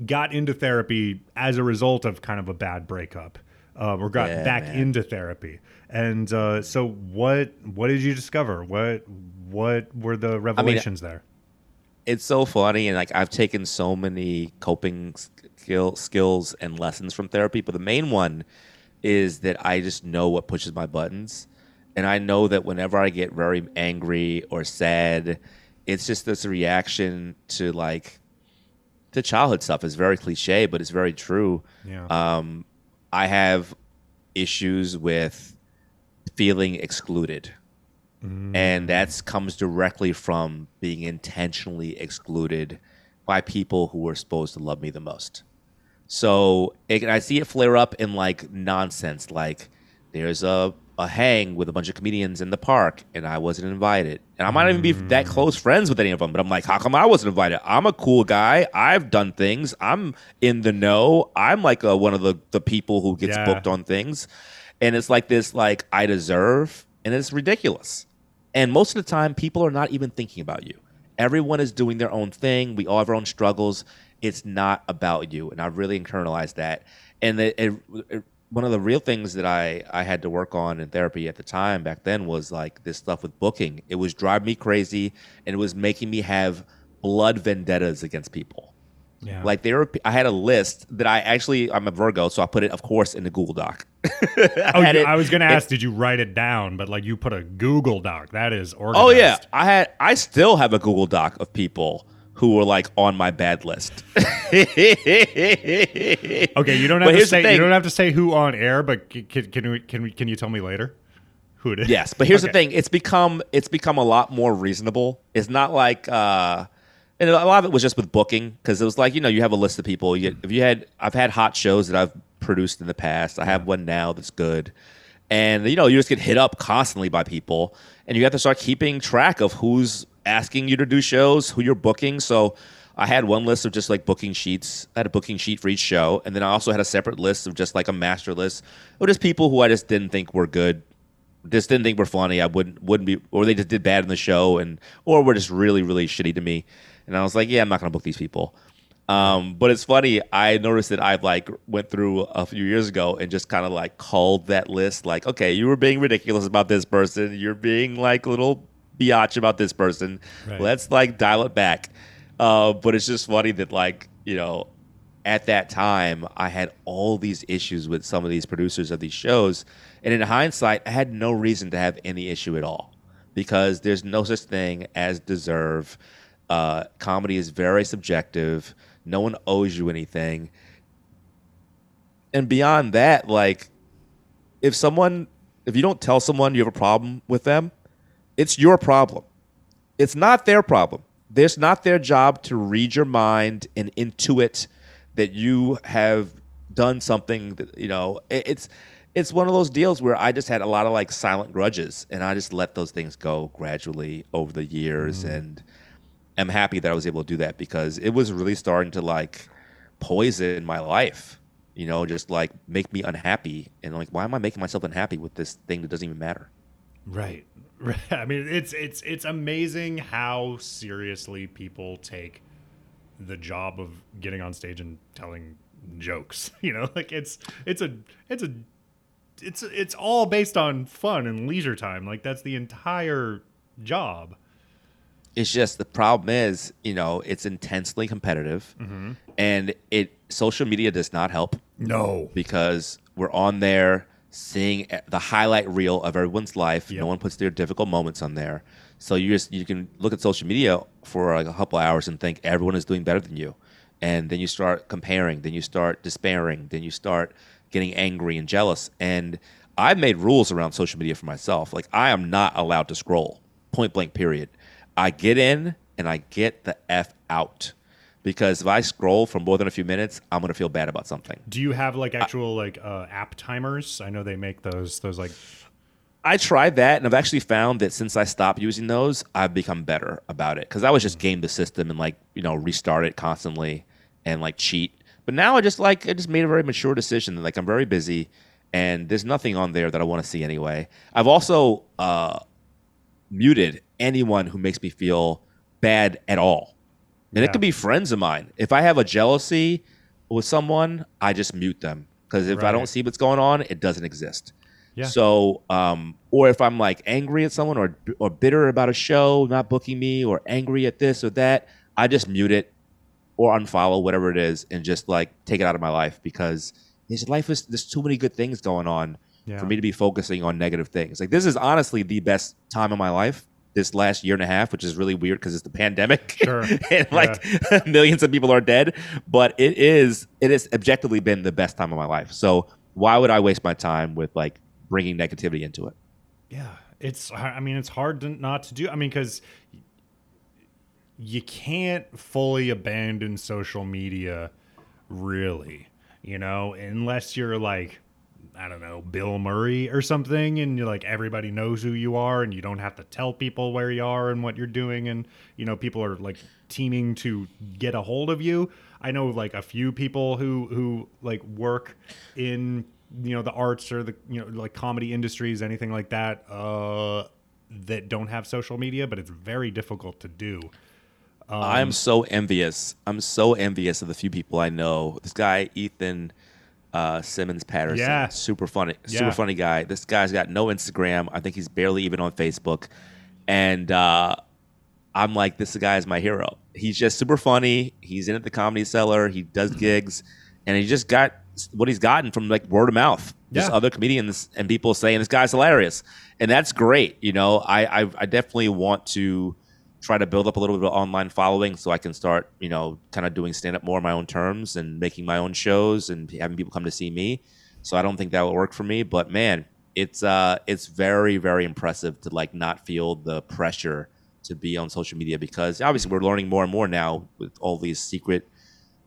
got into therapy as a result of kind of a bad breakup, uh, or got Yeah, back man. into therapy. And uh, so what what did you discover? What what were the revelations there? it's so funny and like I've taken so many coping skill skills and lessons from therapy, but the main one is that I just know what pushes my buttons. And I know that whenever I get very angry or sad, it's just this reaction to like the childhood stuff is very cliche, but it's very true. Yeah. Um, I have issues with feeling excluded mm. and that comes directly from being intentionally excluded by people who were supposed to love me the most. So it, I see it flare up in like nonsense, like there's a a hang with a bunch of comedians in the park, and I wasn't invited, and I might not even be that mm. close friends with any of them, but I'm like, how come I wasn't invited? I'm a cool guy. I've done things. I'm in the know. I'm like a, one of the the people who gets Yeah. booked on things, and it's like this, like I deserve, and it's ridiculous. And most of the time, people are not even thinking about you. Everyone is doing their own thing. We all have our own struggles. It's not about you. And I've really internalized that. And it, it, it- one of the real things that I, I had to work on in therapy at the time back then was like this stuff with booking. It was driving me crazy and it was making me have blood vendettas against people. Yeah. Like there were, I had a list that I actually, I'm a Virgo, so I put it, of course, in the Google Doc. Oh, you- it- I was going to ask, did you write it down? But like you put a Google Doc. That is organized. Oh yeah, I had. I still have a Google Doc of people who were like on my bad list. okay, Okay, you don't have to say you don't have to say who on air, but can can we, can we, can you tell me later who it is? Yes, but here's the thing: it's become it's become a lot more reasonable. It's not like, uh, and a lot of it was just with booking because it was like you know you have a list of people. You, if you had, I've had hot shows that I've produced in the past. I have one now that's good, and you know you just get hit up constantly by people, and you have to start keeping track of who's asking you to do shows, who you're booking. So. I had one list of just like booking sheets. I had a booking sheet for each show, and then I also had a separate list of just like a master list of just people who I just didn't think were good just didn't think were funny. I wouldn't wouldn't be, or they just did bad in the show, and or were just really really shitty to me. And I was like, yeah, I'm not gonna book these people. Um, but it's funny. I noticed that I've like went through a few years ago and just kind of like called that list. Like, okay, you were being ridiculous about this person. You're being like little biatch about this person. Right. Let's like dial it back. Uh, but it's just funny that like you know at that time I had all these issues with some of these producers of these shows, and in hindsight, I had no reason to have any issue at all because there's no such thing as deserve. Uh, comedy is very subjective. No one owes you anything. And beyond that, like, if someone, if you don't tell someone you have a problem with them, it's your problem. It's not their problem. It's not their job to read your mind and intuit that you have done something that, you know, it's it's one of those deals where I just had a lot of like silent grudges and I just let those things go gradually over the years mm-hmm. and I'm happy that I was able to do that because it was really starting to like poison my life. You know, just like make me unhappy and like why am I making myself unhappy with this thing that doesn't even matter? Right. I mean, it's it's it's amazing how seriously people take the job of getting on stage and telling jokes. You know, like it's it's a it's a it's it's all based on fun and leisure time. Like that's the entire job. It's just the problem is, you know, it's intensely competitive, Mm-hmm. and it social media does not help No. because we're on there seeing the highlight reel of everyone's life. Yep. No one puts their difficult moments on there, so you just you can look at social media for like a couple hours and think everyone is doing better than you, and then you start comparing, then you start despairing, then you start getting angry and jealous. And I've made rules around social media for myself. Like I am not allowed to scroll. Point blank. Period. I get in and I get the f out. Because if I scroll for more than a few minutes, I'm gonna feel bad about something. Do you have like actual like uh, app timers? I know they make those those like I tried that, and I've actually found that since I stopped using those, I've become better about it. Because I was just game the system and like you know restart it constantly and like cheat. But now I just like I just made a very mature decision. that, Like I'm very busy, and there's nothing on there that I want to see anyway. I've also uh, muted anyone who makes me feel bad at all, and Yeah. it could be friends of mine. If I have a jealousy with someone, I just mute them because if I don't see what's going on, it doesn't exist. Yeah. So, um, or if I'm like angry at someone or or bitter about a show not booking me or angry at this or that, I just mute it or unfollow whatever it is and just like take it out of my life because his life is there's too many good things going on Yeah. for me to be focusing on negative things. Like this is honestly the best time of my life. This last year and a half, which is really weird because it's the pandemic, Sure. and like millions of people are dead. But it is, it has objectively been the best time of my life. So why would I waste my time with like bringing negativity into it? Yeah, it's. I mean, it's hard to not to do. I mean, because you can't fully abandon social media, really. You know, unless you're like, I don't know, Bill Murray or something, and you're like everybody knows who you are, and you don't have to tell people where you are and what you're doing, and you know, people are like teaming to get a hold of you. I know like a few people who who like work in you know the arts or the you know like comedy industries anything like that uh that don't have social media but it's very difficult to do Um, I'm so envious. I'm so envious of the few people I know. This guy, Ethan uh, Simmons Patterson, Yeah. super funny, Yeah. super funny guy. This guy's got no Instagram. I think he's barely even on Facebook. And uh, I'm like, this guy is my hero. He's just super funny. He's in at the comedy cellar. He does gigs, and he just got what he's gotten from like word of mouth. Just Yeah. other comedians and people saying this guy's hilarious, and that's great. You know, I I, I definitely want to try to build up a little bit of online following so I can start, you know, kind of doing stand up more on my own terms and making my own shows and having people come to see me. So I don't think that will work for me, but man, it's uh it's very very impressive to like not feel the pressure to be on social media because obviously we're learning more and more now with all these secret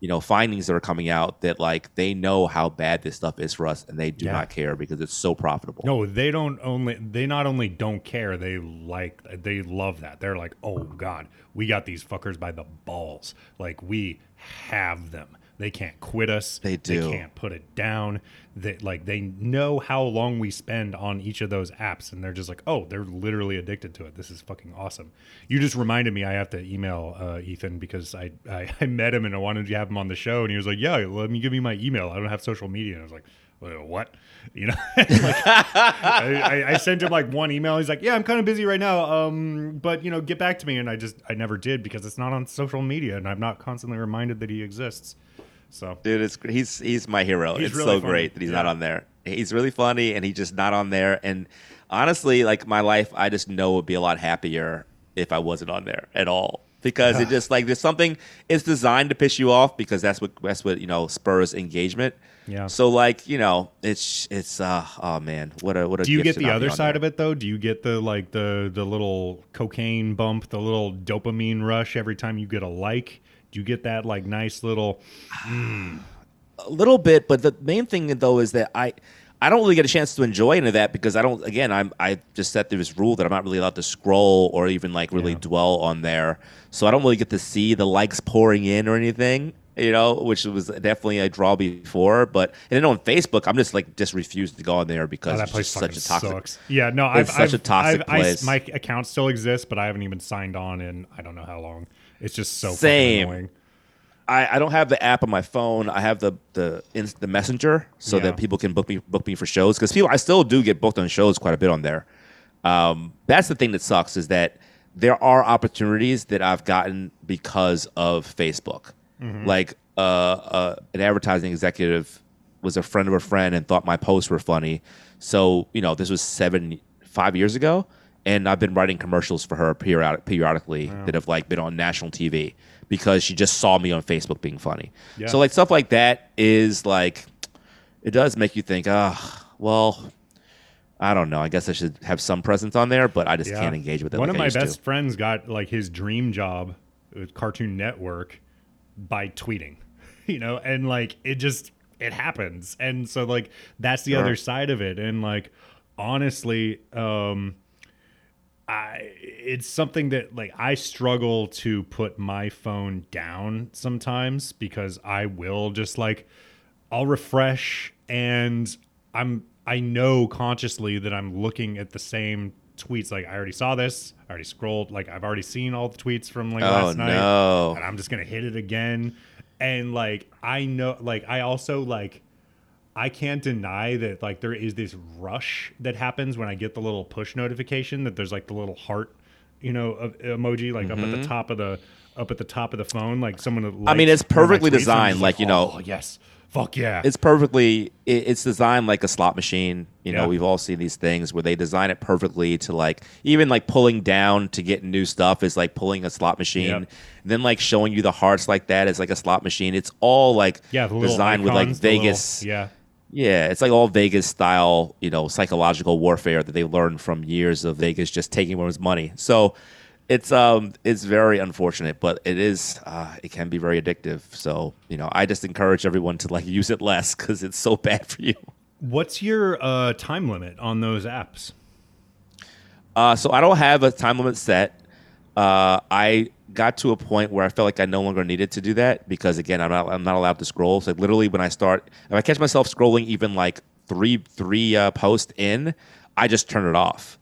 you know findings that are coming out that like they know how bad this stuff is for us and they do Yeah. not care because it's so profitable. no they don't only they not only don't care they like they love that they're like oh god we got these fuckers by the balls like we have them they can't quit us. They do. they can't put it down. They like they know how long we spend on each of those apps and they're just like oh they're literally addicted to it. This is fucking awesome. You just reminded me i have to email uh, ethan because I, I i met him and i wanted to have him on the show and he was like yeah let me give me my email. I don't have social media. And i was like what? You know? Like, I, I, I sent him like one email. He's like yeah i'm kind of busy right now um but you know get back to me. And i just i never did because it's not on social media and i'm not constantly reminded that he exists so Dude, it's he's he's my hero. He's it's really so funny. great that he's not on there. He's really funny, and he's just not on there. And honestly, like my life, I just know would be a lot happier if I wasn't on there at all. Because it just like there's something it's designed to piss you off because that's what that's what you know spurs engagement. Yeah. So like you know it's it's uh oh man what a what a do you get the other side there. of it though do you get the like the the little cocaine bump the little dopamine rush every time you get a like you get that like nice little a little bit, but the main thing though is that I I don't really get a chance to enjoy any of that because I don't. Again, I'm I just set this rule that I'm not really allowed to scroll or even like really Yeah. dwell on there. So I don't really get to see the likes pouring in or anything. You know, which was definitely a draw before. But and then on Facebook, I'm just like just refused to go on there because Oh, that it's place such a toxic. sucks. Yeah, no, I've, such I've, a toxic I've, I- place. my account still exists, but I haven't even signed on in I don't know how long. It's just so Same. annoying. I, I don't have the app on my phone. I have the the ins- the messenger so Yeah. that people can book me book me for shows because people I still do get booked on shows quite a bit on there. Um, that's the thing that sucks is that there are opportunities that I've gotten because of Facebook. Like uh, uh, an advertising executive was a friend of a friend and thought my posts were funny. So you know this was seven five years ago, and I've been writing commercials for her periodic, periodically that have like been on national TV because she just saw me on Facebook being funny. Yeah. So like stuff like that is like it does make you think, ah, well, I don't know. I guess I should have some presence on there, but I just Yeah. can't engage with it. One like of my best to. friends got like his dream job with Cartoon Network by tweeting, you know, and like it just it happens, and so like that's the Sure. other side of it, and like honestly, um, I it's something that like I struggle to put my phone down sometimes because I will just like I'll refresh and I'm I know consciously that I'm looking at the same tweets like I already saw this, I already scrolled like I've already seen all the tweets from like Oh, last night no. and I'm just going to hit it again and like I know like I also like I can't deny that like there is this rush that happens when I get the little push notification that there's like the little heart, you know, emoji like up at the top of the up at the top of the phone, like someone. Mm-hmm. I mean, it's one of my perfectly tweets, and I'm designed, just like, you know- oh, yes, fuck yeah, It's perfectly. It, it's designed like a slot machine. You know, we've all seen these things where they design it perfectly to like even like pulling down to get new stuff is like pulling a slot machine. Yep. Then like showing you the hearts like that is like a slot machine. It's all like yeah, designed with like icons, the little- Vegas. yeah, Yeah, it's like all Vegas style, you know, psychological warfare that they learned from years of Vegas just taking everyone's money. So it's um it's very unfortunate, but it is uh, it can be very addictive. So you know, I just encourage everyone to like use it less because it's so bad for you. What's your uh, time limit on those apps? Uh, so I don't have a time limit set. Uh, I got to a point where I felt like I no longer needed to do that because again, I'm not I'm not allowed to scroll. So literally, when I start, if I catch myself scrolling even like three three uh, posts in, I just turn it off,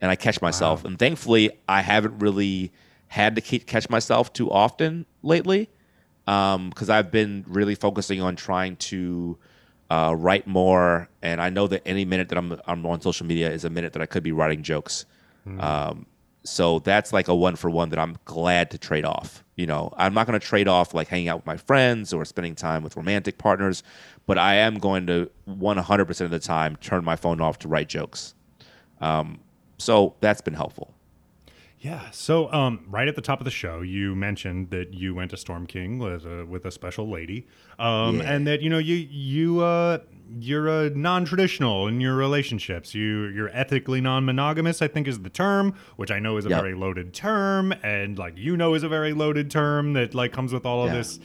and I catch myself. And thankfully, I haven't really had to keep, catch myself too often lately because I've been really focusing on trying to uh, write more, and I know that any minute that I'm I'm on social media is a minute that I could be writing jokes. Um, so that's like a one for one that I'm glad to trade off. You know, I'm not going to trade off like hanging out with my friends or spending time with romantic partners, but I am going to 100% of the time turn my phone off to write jokes. Um, so that's been helpful. Yeah. So, um, right at the top of the show, you mentioned that you went to Storm King with a, with a special lady, um, Yeah. and that you know you you uh, you're uh, non-traditional in your relationships. You you're ethically non-monogamous. I think is the term, which I know is a Yep. very loaded term, and like you know is a very loaded term that like comes with all of Yeah. this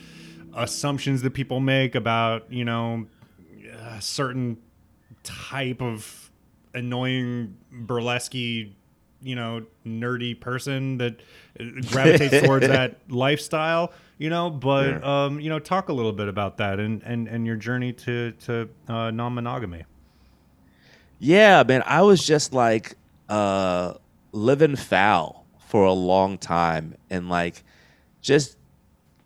assumptions that people make about you know a certain type of annoying burlesque you know nerdy person that uh, gravitates towards that lifestyle you know but um you know talk a little bit about that and and and your journey to to uh, non-monogamy. Yeah, man, I was just like uh living foul for a long time and like just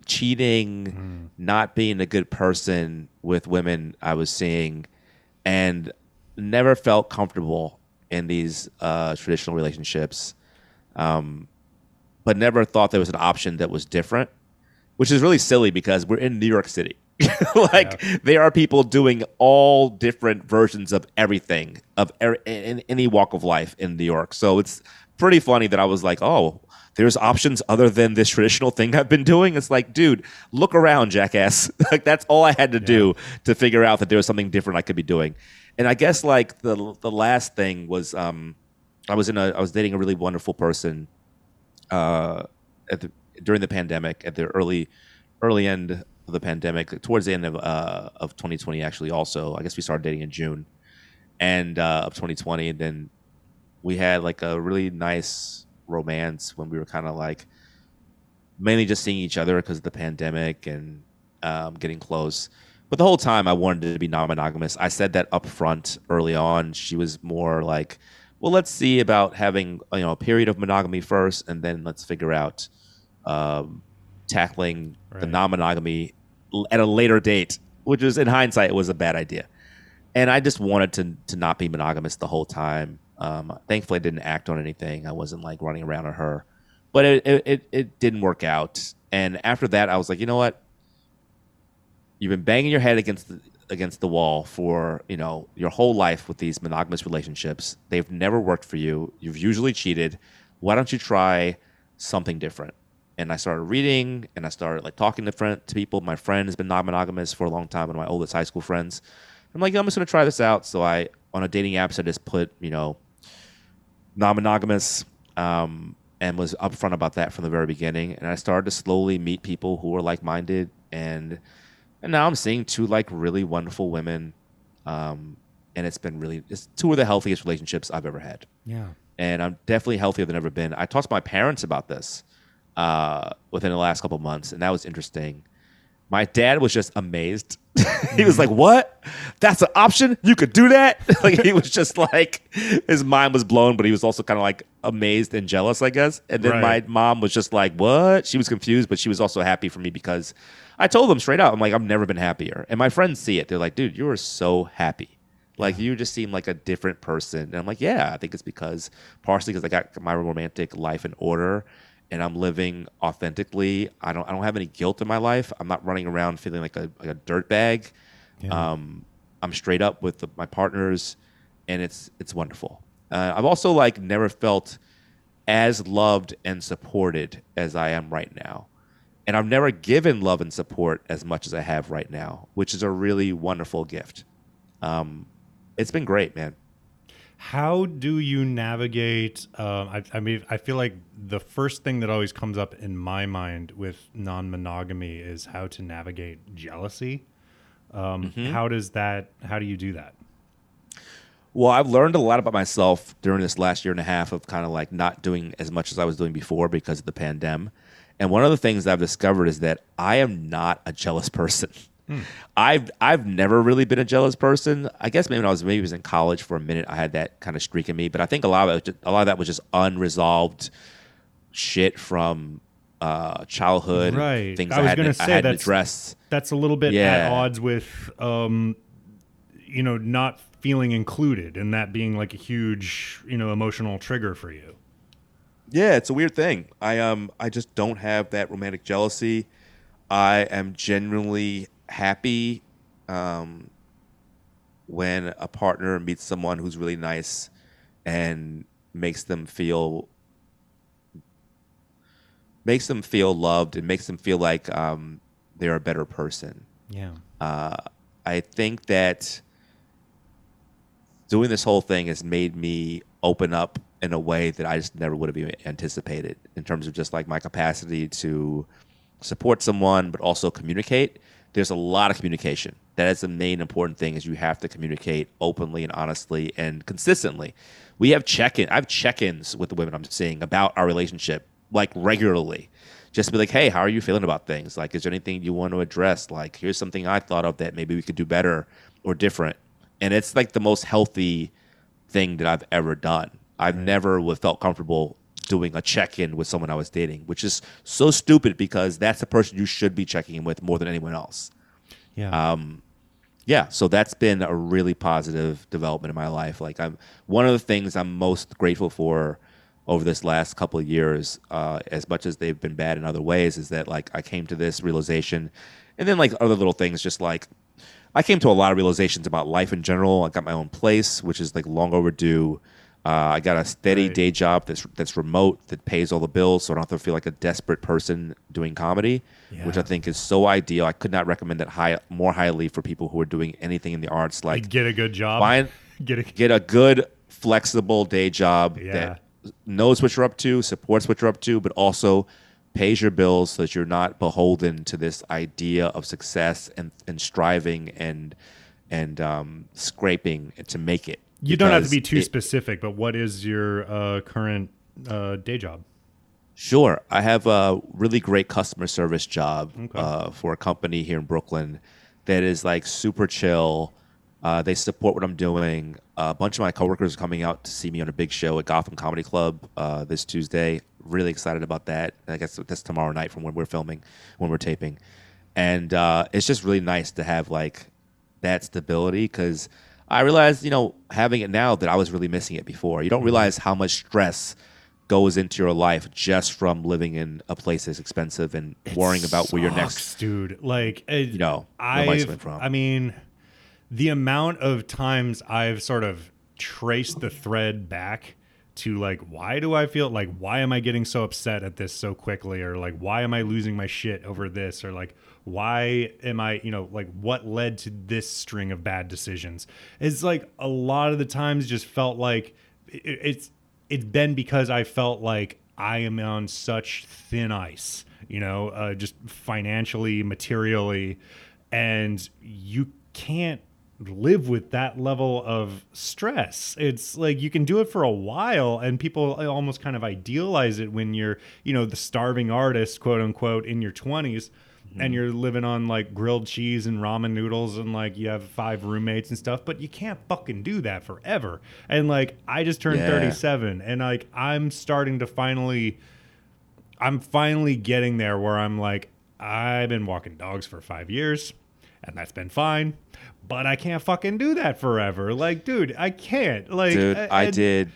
cheating, not being a good person with women I was seeing and never felt comfortable in these uh traditional relationships. Um but never thought there was an option that was different, which is really silly because we're in New York City. like there are people doing all different versions of everything of er- in any walk of life in New York. So it's pretty funny that I was like, "Oh, there's options other than this traditional thing I've been doing." It's like, dude, look around, jackass. like that's all I had to do to figure out that there was something different I could be doing. And I guess like the the last thing was um I was in a I was dating a really wonderful person uh, at the during the pandemic, at the early early end of the pandemic, towards the end of uh, of 2020, actually. Also, I guess we started dating in June, and uh, of 2020, and then we had like a really nice romance when we were kind of like mainly just seeing each other because of the pandemic and um, getting close. But the whole time, I wanted to be non-monogamous. I said that up front early on. She was more like, "Well, let's see about having you know a period of monogamy first, and then let's figure out um, tackling the non-monogamy at a later date, which was in hindsight was a bad idea. And I just wanted to to not be monogamous the whole time. Um, thankfully, I didn't act on anything. I wasn't like running around on her, but it it it didn't work out. And after that, I was like, you know what? You've been banging your head against the, against the wall for you know your whole life with these monogamous relationships. They've never worked for you. You've usually cheated. Why don't you try something different? And I started reading, and I started like talking to friend to people. My friend has been non-monogamous for a long time, of my oldest high school friends. I'm like, I'm just gonna try this out. So I on a dating app, so I just put you know non-monogamous um, and was upfront about that from the very beginning and i started to slowly meet people who were like-minded and and now i'm seeing two like really wonderful women um, and it's been really it's two of the healthiest relationships i've ever had Yeah. and i'm definitely healthier than ever been i talked to my parents about this uh, within the last couple of months and that was interesting my dad was just amazed. he was like, "What? That's an option? You could do that?" like he was just like his mind was blown, but he was also kind of like amazed and jealous, I guess. And then Right. my mom was just like, "What?" She was confused, but she was also happy for me because I told them straight out, I'm like, "I've never been happier." And my friends see it. They're like, "Dude, you are so happy." Like you just seem like a different person. And I'm like, "Yeah, I think it's because partially because I got my romantic life in order." and I'm living authentically. I don't I don't have any guilt in my life. I'm not running around feeling like a like a dirtbag. Um, I'm straight up with the, my partners, and it's it's wonderful. Uh, I've also like never felt as loved and supported as I am right now, and I've never given love and support as much as I have right now, which is a really wonderful gift. Um, it's been great, man. How do you navigate? Um, I, I mean, I feel like the first thing that always comes up in my mind with non-monogamy is how to navigate jealousy. Um, Mm-hmm. How does that? How do you do that? Well, I've learned a lot about myself during this last year and a half of kind of like not doing as much as I was doing before because of the pandemic. And one of the things I've discovered is that I am not a jealous person. I've I've never really been a jealous person. I guess maybe when I was maybe was in college for a minute, I had that kind of streak in me. But I think a lot of it, a lot of that was just unresolved shit from uh, childhood, Right. Things I I, was hadn't, gonna I say hadn't that's- addressed. That's a little bit at odds with, um, you know, not feeling included, and that being like a huge, you know, emotional trigger for you. Yeah, it's a weird thing. I um I just don't have that romantic jealousy. I am genuinely happy um when a partner meets someone who's really nice and makes them feel makes them feel loved and makes them feel like um they're a better person. Yeah. Uh, I think that doing this whole thing has made me open up in a way that I just never would have anticipated in terms of just like my capacity to support someone, but also communicate. There's a lot of communication. That is the main important thing is you have to communicate openly and honestly and consistently. We have check-in. I have check-ins with the women I'm seeing about our relationship like regularly. Just to be like, hey, how are you feeling about things? Like, is there anything you want to address? Like, here's something I thought of that maybe we could do better or different. And it's like the most healthy thing that I've ever done. I've never felt comfortable doing a check in with someone I was dating, which is so stupid because that's the person you should be checking in with more than anyone else. Yeah. Um, yeah, so that's been a really positive development in my life. Like I'm one of the things I'm most grateful for over this last couple of years, uh, as much as they've been bad in other ways, is that like I came to this realization, and then like other little things, just like I came to a lot of realizations about life in general. I got my own place, which is like long overdue. Uh, I got a steady Right. day job that's that's remote that pays all the bills, so I don't have to feel like a desperate person doing comedy, which I think is so ideal. I could not recommend that high more highly for people who are doing anything in the arts. Like get a good job. find Get a get a good flexible day job Yeah. that knows what you're up to, supports what you're up to, but also pays your bills so that you're not beholden to this idea of success and, and striving and and um, scraping to make it. You don't have to be too it- specific, but what is your uh, current uh, day job? Sure. I have a really great customer service job Okay. uh, for a company here in Brooklyn that is like super chill. Uh, they support what I'm doing. a bunch of my coworkers are coming out to see me on a big show at Gotham Comedy Club uh, this Tuesday. Really excited about that. I guess that's tomorrow night from when we're filming, when we're taping, and uh, it's just really nice to have like that stability because I realized, you know, having it now that I was really missing it before. You don't realize how much stress goes into your life just from living in a place that's expensive and worrying about where your next dude. Like, it, you know from. I mean, the amount of times I've sort of traced the thread back to like, why do I feel like, why am I getting so upset at this so quickly? Or like, why am I losing my shit over this? Or like, why am I, you know, like, what led to this string of bad decisions? It's like a lot of the times just felt like it's, it's been because I felt like I am on such thin ice, you know, uh, just financially, materially, and you can't live with that level of stress. It's like you can do it for a while, and people almost kind of idealize it when you're, you know, the starving artist, quote unquote, in your 20s. And you're living on like grilled cheese and ramen noodles, and like you have five roommates and stuff, but you can't fucking do that forever. And like, I just turned Yeah. 37, and like, I'm starting to finally I'm finally getting there where I'm like, I've been walking dogs for five years, and that's been fine, but I can't fucking do that forever. Like, dude, I can't. Like, Dude, a- I and- did,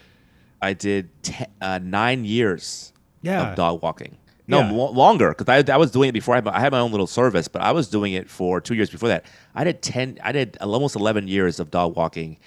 I did te- uh, nine years Yeah. of dog walking. No, Yeah. lo- longer because I, I was doing it before I had, my, I had my own little service, but I was doing it for two years before that. I did ten, I did almost eleven years of dog walking,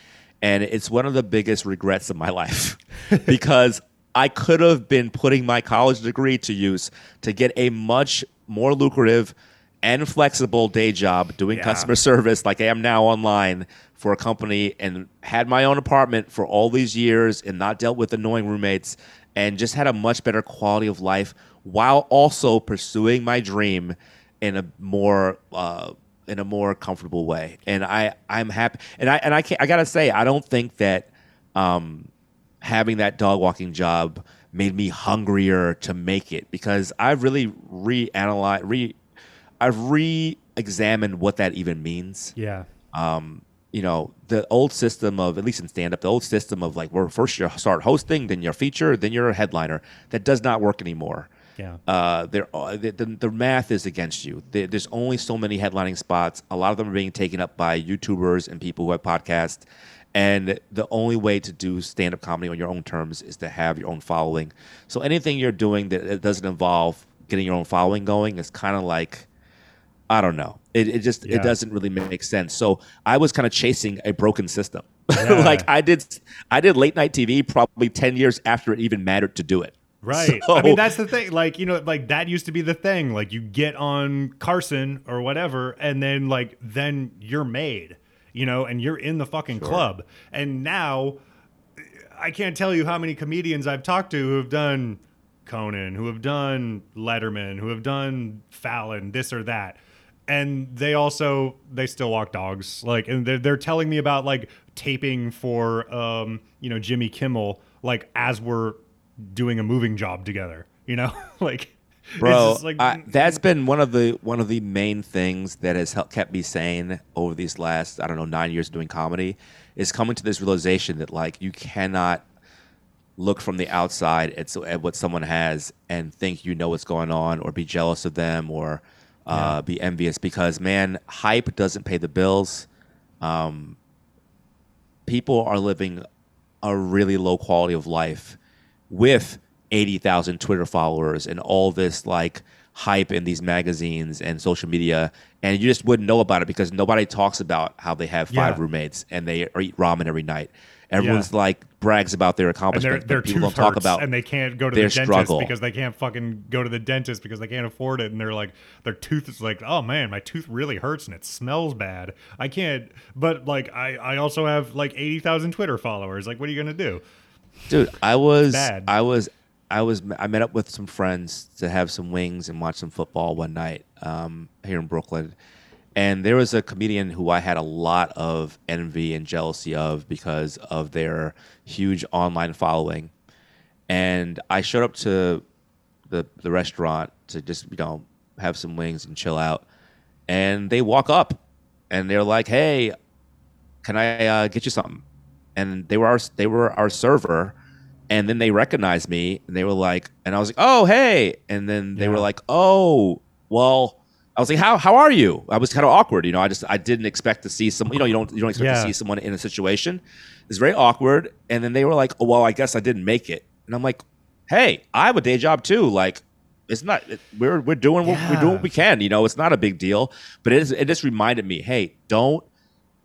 and it's one of the biggest regrets of my life because I could have been putting my college degree to use to get a much more lucrative and flexible day job doing Yeah. customer service like I am now online for a company and had my own apartment for all these years and not dealt with annoying roommates and just had a much better quality of life while also pursuing my dream in a more uh, in a more comfortable way. And I I'm happy and I and I can't, I gotta say I don't think that um, having that dog walking job made me hungrier to make it because I've really reanalyzed re I've re-examined what that even means yeah, um, you know, the old system of at least in stand up, the old system of like where first you start hosting, then you're a feature, then you're a headliner. That does not work anymore. yeah, Uh, there, uh, the, the, the math is against you. There, there's only so many headlining spots. A lot of them are being taken up by YouTubers and people who have podcasts. And the only way to do stand up comedy on your own terms is to have your own following. So anything you're doing that that doesn't involve getting your own following going is kind of like I don't know. It, it just Yeah. it doesn't really make sense. So I was kind of chasing a broken system. Yeah. like I did I did late night TV probably 10 years after it even mattered to do it. right. So- I mean, that's the thing. Like, you know, like that used to be the thing. Like, you get on Carson or whatever, and then like then you're made, you know, and you're in the fucking club. And now I can't tell you how many comedians I've talked to who have done Conan, who have done Letterman, who have done Fallon, this or that. And they also they still walk dogs. Like and they're they're telling me about like taping for um, you know, Jimmy Kimmel, like as we're doing a moving job together. You know? like Bro, like I, that's been one of the one of the main things that has helped kept me sane over these last I don't know nine years doing comedy is coming to this realization that like you cannot look from the outside at, at what someone has and think you know what's going on or be jealous of them or uh, be envious because man hype doesn't pay the bills um, people are living a really low quality of life with 80,000 Twitter followers and all this like hype in these magazines and social media and you just wouldn't know about it because nobody talks about how they have five Yeah. roommates and they eat ramen every night. Everyone's Yeah. like brags about their and their accomplishments, their people don't talk about and they can't go to their the dentist struggle. because they can't fucking go to the dentist because they can't afford it and they're like their tooth is like oh man my tooth really hurts and it smells bad I can't but like I I also have like 80,000 Twitter followers like what are you going to do Dude, I was bad. I was I was I met up with some friends to have some wings and watch some football one night um, here in Brooklyn. And there was a comedian who I had a lot of envy and jealousy of because of their huge online following. And I showed up to the the restaurant to just, you know, have some wings and chill out. And they walk up and they're like, "Hey, can I uh, get you something?" And they were our they were our server, And then they recognized me and they were like, and I was like, oh, hey. And then they were like, oh, well, I was like, how, how are you? I was kind of awkward. You know, I just, I didn't expect to see some, you know, you don't, you don't expect Yeah. to see someone in a situation. It's very awkward. And then they were like, oh, well, I guess I didn't make it. And I'm like, hey, I have a day job too. Like, it's not, we're, we're doing, what, we're doing what we can, you know, it's not a big deal, but it is, it just reminded me, hey, don't,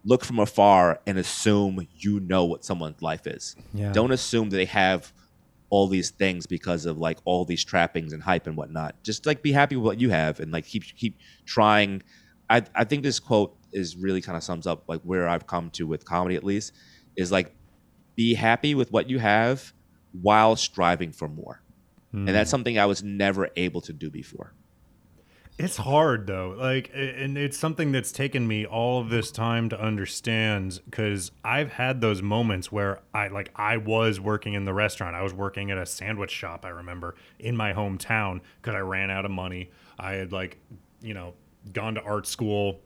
look from afar and assume you know what someone's life is. Yeah. Don't assume that they have all these things because of like all these trappings and hype and whatnot. Just like be happy with what you have and like keep keep trying. I I think this quote is really kind of sums up like where I've come to with comedy at least is like be happy with what you have while striving for more. And that's hmm. something I was never able to do before. It's hard though. Like and it's something that's taken me all of this time to understand cuz I've had those moments where I like I was working in the restaurant. I was working at a sandwich shop, I remember, in my hometown cuz I ran out of money. I had like, you know, gone to art school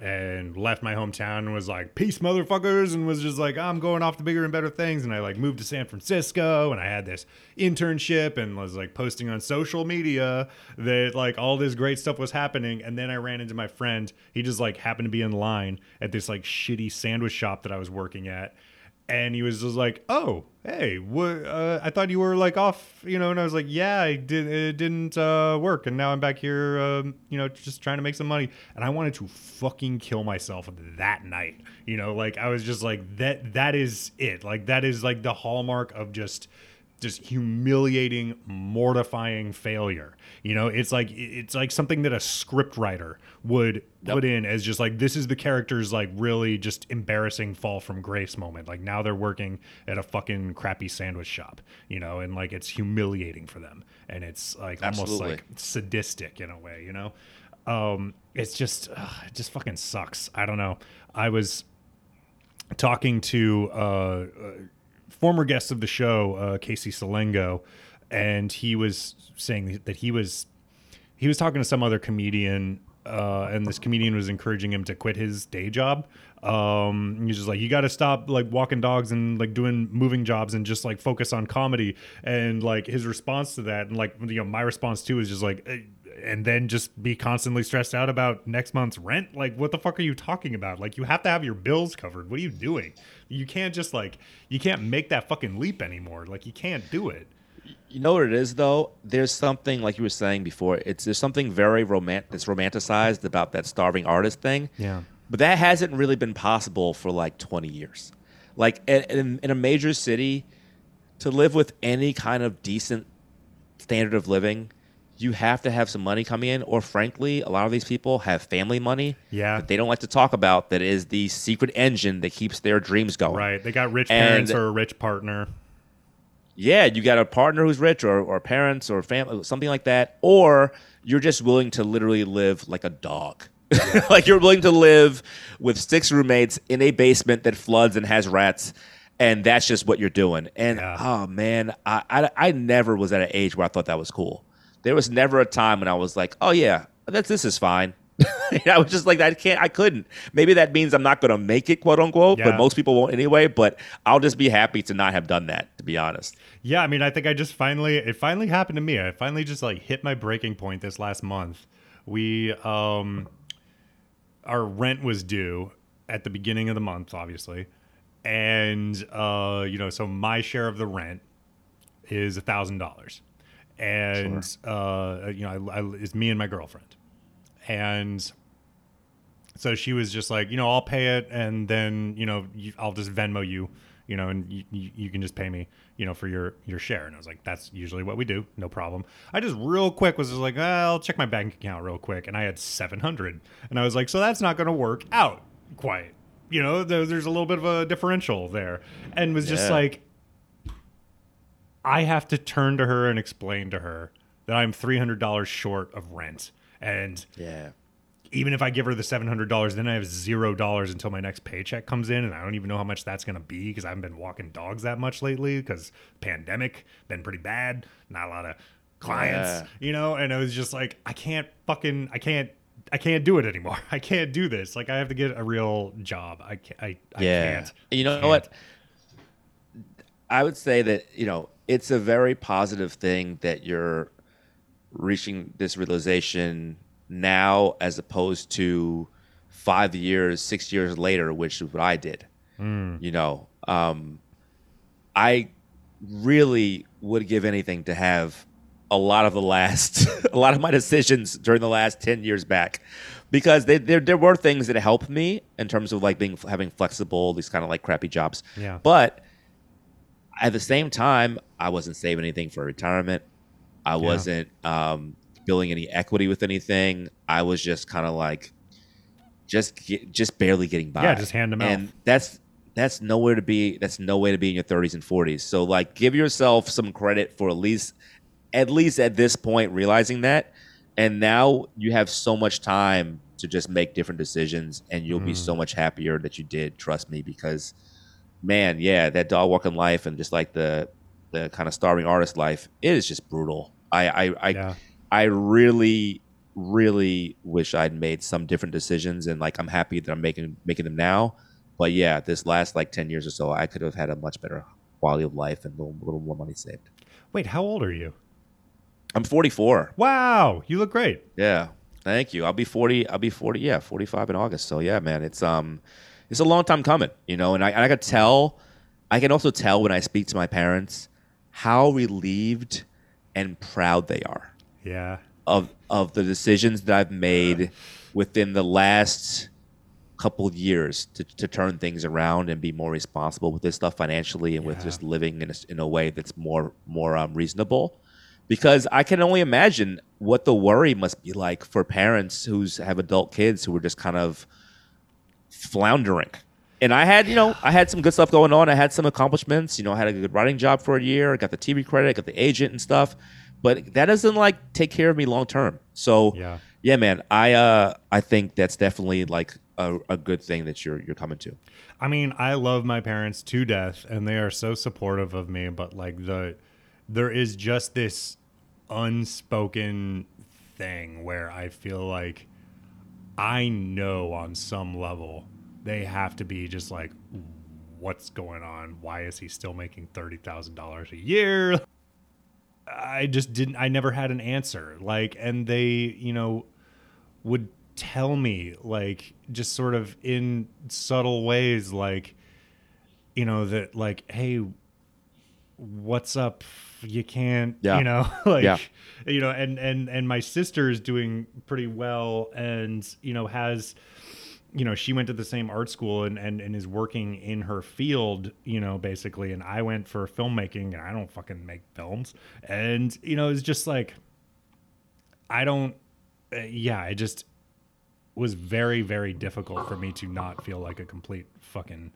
and left my hometown and was like, peace, motherfuckers, and was just like, I'm going off to bigger and better things. And I like moved to San Francisco and I had this internship and was like posting on social media that like all this great stuff was happening. And then I ran into my friend. He just like happened to be in line at this like shitty sandwich shop that I was working at. And he was just like, "Oh, hey, what? Uh, I thought you were like off, you know." And I was like, "Yeah, I did. It didn't uh, work, and now I'm back here, um, you know, just trying to make some money." And I wanted to fucking kill myself that night. You know, like I was just like that. That is it. Like that is like the hallmark of just just humiliating mortifying failure. You know it's like it's like something that a script writer would put in as just like this is the character's like really just embarrassing fall from grace moment. Like now they're working at a fucking crappy sandwich shop you know and like it's humiliating for them. And it's like almost like sadistic in a way you know? Um it's just ugh, it just fucking sucks. I don't know. I was talking to uh, uh, former guest of the show, uh, Casey Salengo, and he was saying that he was he was talking to some other comedian, uh, and this comedian was encouraging him to quit his day job. Um, he's just like, you got to stop like walking dogs and like doing moving jobs and just like focus on comedy. And like his response to that, and like you know, my response too is just like. eh, and then just be constantly stressed out about next month's rent. Like, what the fuck are you talking about? Like, you have to have your bills covered. What are you doing? You can't just like, you can't make that fucking leap anymore. Like, you can't do it. You know what it is though? There's something like you were saying before. It's there's something very romantic that's romanticized about that starving artist thing. Yeah. But that hasn't really been possible for like 20 years. Like in, in, in a major city, to live with any kind of decent standard of living, you have to have some money coming in. Or frankly, a lot of these people have family money Yeah. that they don't like to talk about. That is the secret engine that keeps their dreams going. Right. They got rich And- parents or a rich partner. Yeah, you got a partner who's rich, or, or parents, or family, something like that, or you're just willing to literally live like a dog. like you're willing to live with six roommates in a basement that floods and has rats, and that's just what you're doing. And Yeah. oh man, I, I I never was at an age where I thought that was cool. There was never a time when I was like, oh yeah, that's this is fine. I was just like, I can't, I couldn't. Maybe that means I'm not going to make it, quote unquote. Yeah. But most people won't anyway. But I'll just be happy to not have done that, to be honest. Yeah, I mean, I think I just finally it finally happened to me. I finally just like hit my breaking point this last month. We um our rent was due at the beginning of the month, obviously. And uh, you know, so my share of the rent is a thousand dollars. And uh, you know, I, I, it's me and my girlfriend. And so she was just like, you know, I'll pay it, and then you know, you, I'll just Venmo you, you know, and you, you, can just pay me, you know, for your your share. And I was like, that's usually what we do, no problem. I just real quick was just like, "Ah, I'll check my bank account real quick, and I had seven hundred, and I was like, so that's not going to work out quite, you know, there's a little bit of a differential there, and was just Yeah. like, I have to turn to her and explain to her that I'm three hundred dollars short of rent, and Yeah. even if I give her the seven hundred dollars, then I have zero dollars until my next paycheck comes in, and I don't even know how much that's gonna be because I haven't been walking dogs that much lately because pandemic been pretty bad, not a lot of clients, Yeah. you know. And I was just like, I can't fucking, I can't, I can't do it anymore. I can't do this. Like I have to get a real job. I can't. I, I Yeah. can't. You know Can't. what? I would say that, you know, it's a very positive thing that you're reaching this realization now as opposed to five years, six years later, which is what I did. You know, um, I really would give anything to have a lot of the last, a lot of my decisions during the last ten years back, because they, there there were things that helped me in terms of like being having flexible, these kind of like crappy jobs. Yeah. But at the same time, I wasn't saving anything for retirement. I wasn't um, building any equity with anything. I was just kind of like, just get, just barely getting by. Yeah, just hand to mouth. And that's that's nowhere to be. That's no way to be in your 30s and 40s. So like, give yourself some credit for at least, at least at this point, realizing that. And now you have so much time to just make different decisions, and you'll be Mm. so much happier that you did. Trust me, because man, yeah, that dog walking life and just like the the kind of starving artist life, it is just brutal. I I I, Yeah. I really really wish I'd made some different decisions, and like I'm happy that I'm making making them now. But yeah, this last like ten years or so, I could have had a much better quality of life and a little, little more money saved. Wait, how old are you? I'm 44. Wow, you look great. Yeah. Thank you. I'll be 40. I'll be 40. Yeah, 45 in August. So yeah, man, it's um, it's a long time coming, you know. And I, and I could tell, I can also tell when I speak to my parents how relieved and proud they are Yeah. of of the decisions that I've made within the last couple of years to, to turn things around and be more responsible with this stuff financially and with just living in a, in a way that's more more um, reasonable because I can only imagine what the worry must be like for parents who have adult kids who are just kind of floundering. And I had, you know, I had some good stuff going on. I had some accomplishments. You know, I had a good writing job for a year. I got the TV credit. I got the agent and stuff. But that doesn't like take care of me long term. So Yeah. yeah, man, I uh I think that's definitely like a, a good thing that you're you're coming to. I mean, I love my parents to death and they are so supportive of me, but like the there is just this unspoken thing where I feel like I know on some level they have to be just like what's going on? Why is he still making $30,000 a year? I just didn't I never had an answer. Like and they, you know, would tell me like just sort of in subtle ways like you know that like hey what's up you can't Yeah. you know like Yeah. you know and and and my sister is doing pretty well and you know has you know she went to the same art school and, and and is working in her field you know basically and i went for filmmaking and i don't fucking make films and you know it's just like i don't uh, yeah it just was very very difficult for me to not feel like a complete fucking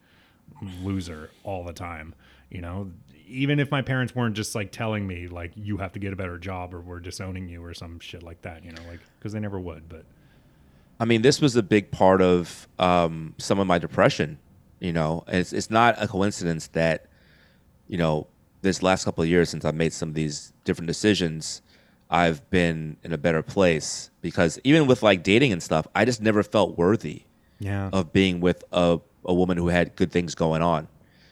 loser all the time you know even if my parents weren't just like telling me like you have to get a better job or we're disowning you or some shit like that you know like because they never would but I mean, this was a big part of um, some of my depression. You know, And it's it's not a coincidence that you know this last couple of years since I've made some of these different decisions, I've been in a better place because even with like dating and stuff, I just never felt worthy yeah of being with a, a woman who had good things going on.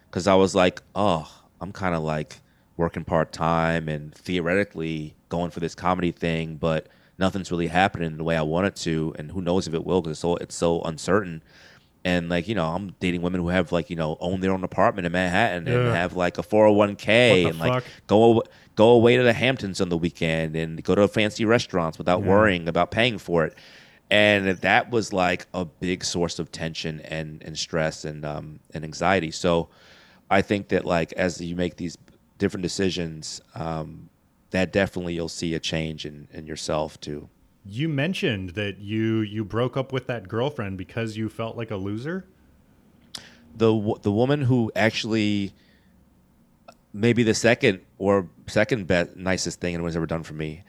Because I was like, oh, I'm kind of like working part time and theoretically going for this comedy thing, but nothing's really happening the way I want it to. And who knows if it will because it's so, it's so uncertain. And like, you know, I'm dating women who have like, you know, own their own apartment in Manhattan and have like a 401k What the and like go go away to the Hamptons on the weekend and go to fancy restaurants without Yeah. worrying about paying for it. And that was like a big source of tension and, and stress and um, and anxiety. So I think that like as you make these different decisions, um, that definitely you'll see a change in, in yourself too. you mentioned that you you broke up with that girlfriend because you felt like a loser the the woman who actually maybe the second or second best nicest thing anyone's ever done for me.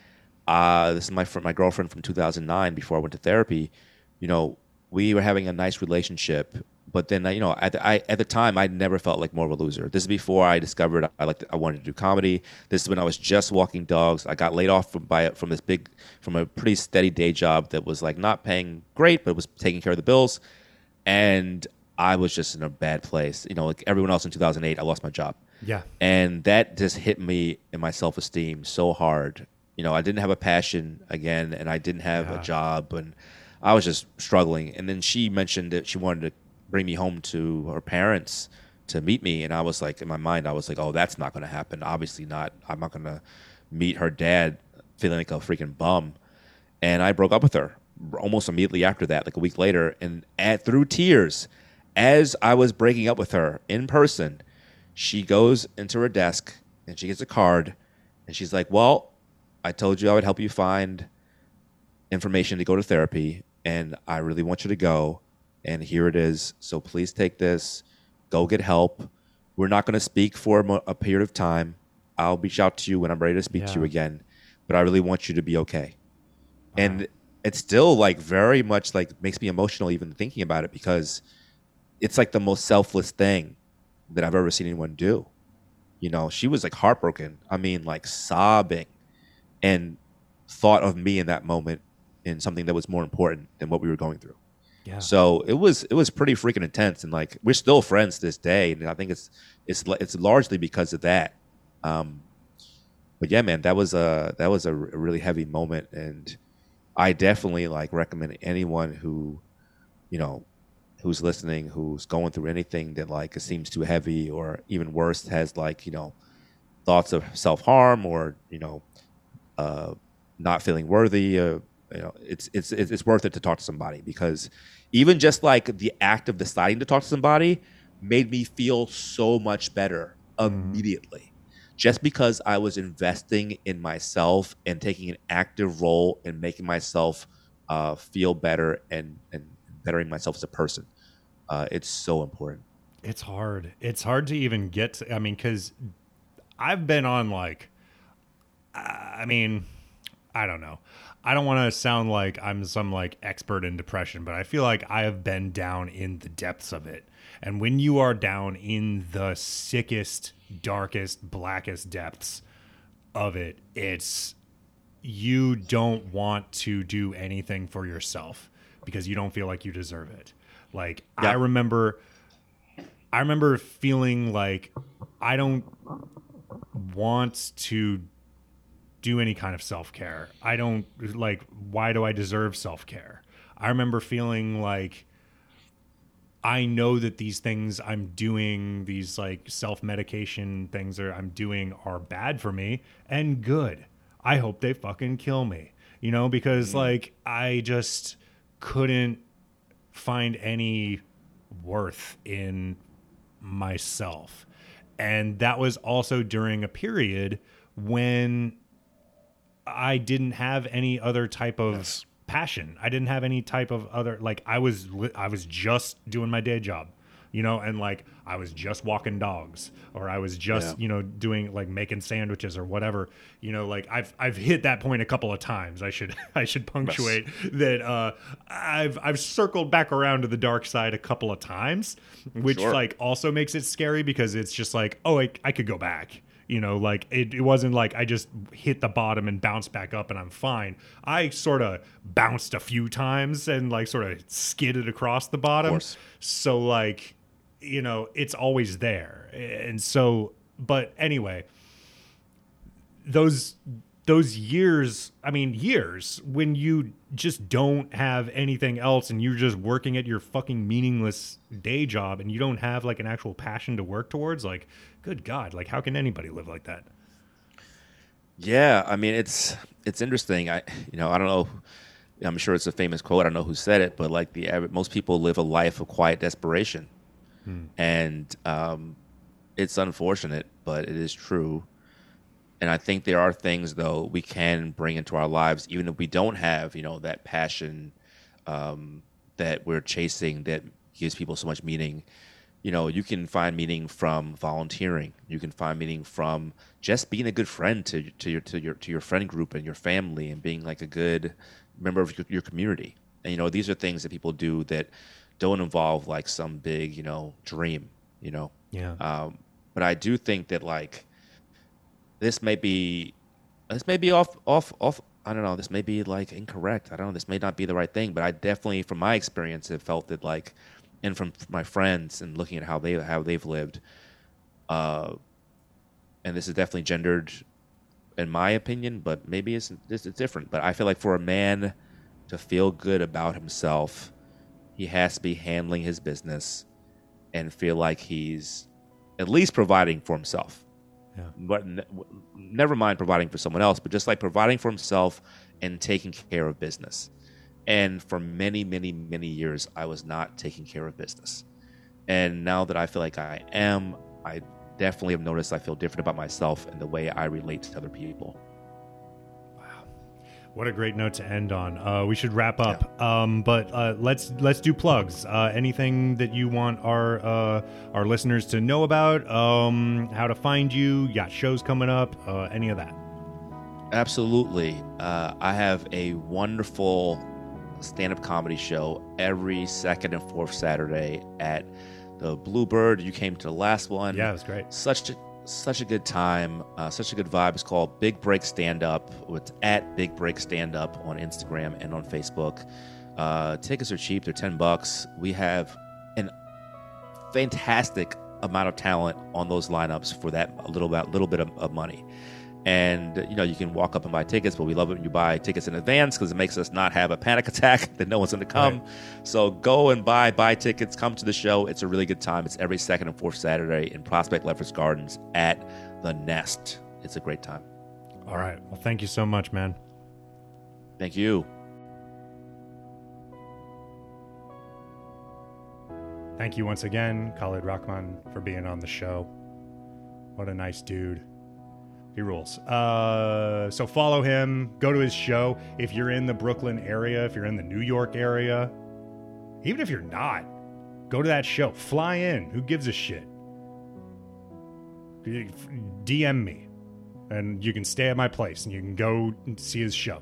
Uh, this is my fr- my girlfriend from 2009 before I went to therapy. You know, we were having a nice relationship, but then you know, at the, I at the time I never felt like more of a loser. This is before I discovered I like I wanted to do comedy. This is when I was just walking dogs. I got laid off from by from this big from a pretty steady day job that was like not paying great, but was taking care of the bills and I was just in a bad place. You know, like everyone else in 2008, I lost my job. Yeah. And that just hit me in my self esteem so hard. You know, I didn't have a passion again, and I didn't have Yeah. a job, and I was just struggling. And then she mentioned that she wanted to bring me home to her parents to meet me, and I was like, in my mind, I was like, oh, that's not going to happen. Obviously not. I'm not going to meet her dad feeling like a freaking bum. And I broke up with her almost immediately after that, like a week later, and at, through tears, as I was breaking up with her in person, she goes into her desk and she gets a card and she's like, Well, I told you I would help you find information to go to therapy, and I really want you to go. And here it is. So please take this, go get help. We're not going to speak for a, mo- a period of time. I'll reach out to you when I'm ready to speak to you again, but I really want you to be okay. And it's still like very much like makes me emotional even thinking about it because it's like the most selfless thing that I've ever seen anyone do. You know, she was like heartbroken. I mean, like sobbing and thought of me in that moment in something that was more important than what we were going through. Yeah. So it was it was pretty freaking intense, and like we're still friends this day, and I think it's it's it's largely because of that. Um, but yeah, man, that was a that was a really heavy moment, and I definitely like recommend anyone who, you know, who's listening, who's going through anything that like seems too heavy, or even worse, has like you know, thoughts of self harm, or you know, uh, not feeling worthy. Uh, you know, it's it's it's worth it to talk to somebody because even just like the act of deciding to talk to somebody made me feel so much better immediately. Just because I was investing in myself and taking an active role in making myself uh, feel better and and bettering myself as a person, uh, it's so important. It's hard. It's hard to even get to, I mean, because I've been on like, I mean, I don't know. I don't want to sound like I'm some like expert in depression, but I feel like I have been down in the depths of it. And when you are down in the sickest, darkest, blackest depths of it, it's you don't want to do anything for yourself because you don't feel like you deserve it. Like I remember I remember feeling like I don't want to do any kind of self-care. I don't like why do I deserve self-care? I remember feeling like I know that these things I'm doing, these like self-medication things that I'm doing are bad for me and good. I hope they fucking kill me. You know, because mm-hmm. like I just couldn't find any worth in myself. And that was also during a period when I didn't have any other type of passion. I didn't have any type of other like I was I was just doing my day job, you know, and like I was just walking dogs or I was just, Yeah. you know, doing like making sandwiches or whatever. You know, like I've I've hit that point a couple of times. I should I should punctuate that uh I've I've circled back around to the dark side a couple of times, which Sure. like also makes it scary because it's just like, oh, I, I could go back. You know, like it, it wasn't like I just hit the bottom and bounced back up and I'm fine. I sort of bounced a few times and like sort of skidded across the bottom. So like, you know, it's always there. And so, but anyway, those those years i mean years when you just don't have anything else and you're just working at your fucking meaningless day job and you don't have like an actual passion to work towards like good god like how can anybody live like that Yeah, I mean it's it's interesting. I you know I don't know. I'm sure it's a famous quote. I don't know who said it, but like the most people live a life of quiet desperation, and um, it's unfortunate, but it is true. And I think there are things though we can bring into our lives, even if we don't have you know that passion um, that we're chasing that gives people so much meaning. You know, you can find meaning from volunteering. You can find meaning from just being a good friend to to your to your to your friend group and your family, and being like a good member of your, community. And you know, these are things that people do that don't involve like some big you know dream. You know, yeah um, but I do think that like this may be this may be off off off. I don't know. This may be like incorrect. I don't know. This may not be the right thing. But I definitely, from my experience, have felt that like, and from my friends and looking at how they how they've lived, uh, and this is definitely gendered, in my opinion, but maybe it's it's, it's different. But I feel like for a man to feel good about himself, he has to be handling his business and feel like he's at least providing for himself. Yeah. But ne- never mind providing for someone else, but just like providing for himself and taking care of business. And for many, many, many years, I was not taking care of business. And now that I feel like I am, I definitely have noticed I feel different about myself and the way I relate to other people. Wow, What a great note to end on. Uh, we should wrap up, um, but uh, let's let's do plugs. Uh, anything that you want our uh, our listeners to know about, um, how to find you, you got shows coming up, uh, any of that. Absolutely. Uh, I have a wonderful stand up comedy show every second and fourth Saturday at the Bluebird. You came to the last one. Yeah, it was great. Such a, such a good time, uh, such a good vibe. It's called Big Break Stand Up. It's at Big Break Stand Up on Instagram and on Facebook. Uh, tickets are cheap; they're ten bucks. We have an fantastic amount of talent on those lineups for that little bit, little bit of, of money. And you know you can walk up and buy tickets, but we love it when you buy tickets in advance because it makes us not have a panic attack that no one's going to come. Right. So go and buy buy tickets. Come to the show. It's a really good time. It's every second and fourth Saturday in Prospect Lefferts Gardens at the Nest. It's a great time. All right. Well, thank you so much, man. Thank you. Thank you once again, Khalid Rahman, for being on the show. What a nice dude. He rules. Uh, so follow him. Go to his show. If you're in the Brooklyn area, if you're in the New York area, even if you're not, go to that show. Fly in. Who gives a shit? DM me, and you can stay at my place, and you can go and see his show.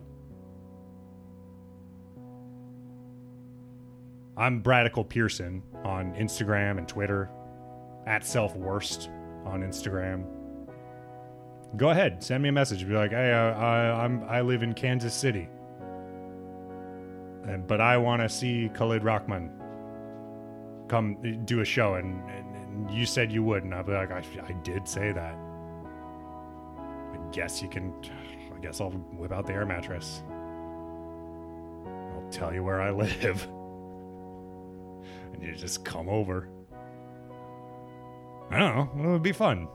I'm Bradical Pearson on Instagram and Twitter, at Self Worst on Instagram. Go ahead, send me a message. Be like, hey, uh, I, I'm I live in Kansas City, and but I want to see Khalid Rahman come do a show, and, and, and you said you would, and I'll be like, I, I did say that. I guess you can. I guess I'll whip out the air mattress. I'll tell you where I live and you just come over. I don't know. It would be fun.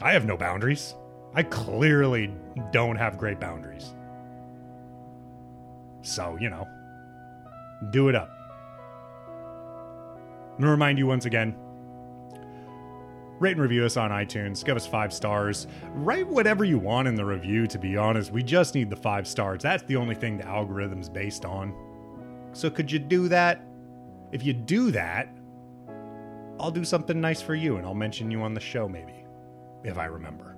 I have no boundaries. I clearly don't have great boundaries. So, you know, do it up. I'm going to remind you once again rate and review us on iTunes. Give us five stars. Write whatever you want in the review, to be honest. We just need the five stars. That's the only thing the algorithm's based on. So, could you do that? If you do that, I'll do something nice for you and I'll mention you on the show, maybe, if I remember.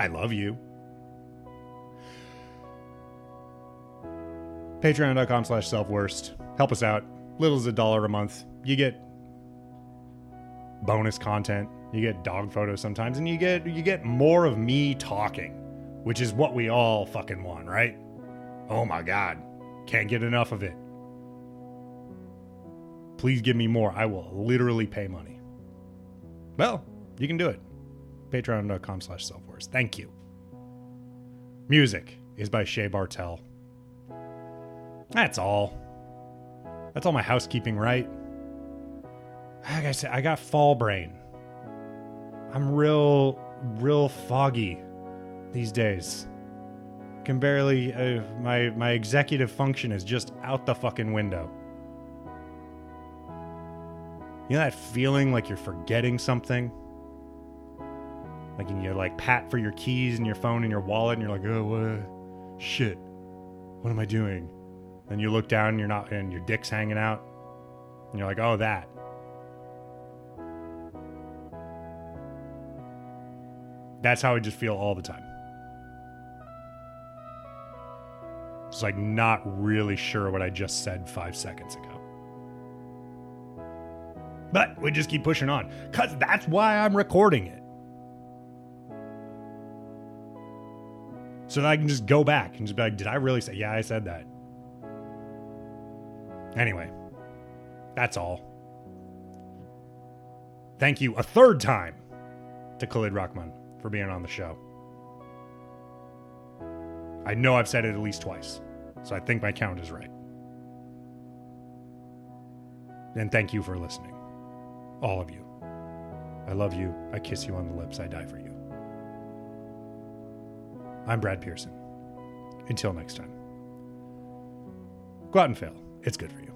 I love you. Patreon.com slash self-worst. Help us out. Little as a dollar a month. You get bonus content. You get dog photos sometimes, and you get you get more of me talking, which is what we all fucking want, right? Oh my god. Can't get enough of it. Please give me more. I will literally pay money. Well, you can do it. Patreon.com slash Thank you. Music is by Shea Bartel. That's all. That's all my housekeeping, right? Like I said, I got fall brain. I'm real, real foggy these days. Can barely. Uh, my my executive function is just out the fucking window. You know that feeling like you're forgetting something? Like and you like pat for your keys and your phone and your wallet and you're like, oh, what? Shit. What am I doing? Then you look down and you're not, and your dick's hanging out. And you're like, oh, that. That's how I just feel all the time. It's like not really sure what I just said five seconds ago. But we just keep pushing on because that's why I'm recording it. So I can just go back and just be like, did I really say, yeah, I said that. Anyway, that's all. Thank you a third time to Khalid Rahman for being on the show. I know I've said it at least twice, so I think my count is right. And thank you for listening. All of you. I love you. I kiss you on the lips. I die for you. I'm Brad Pearson. Until next time. Go out and fail. It's good for you.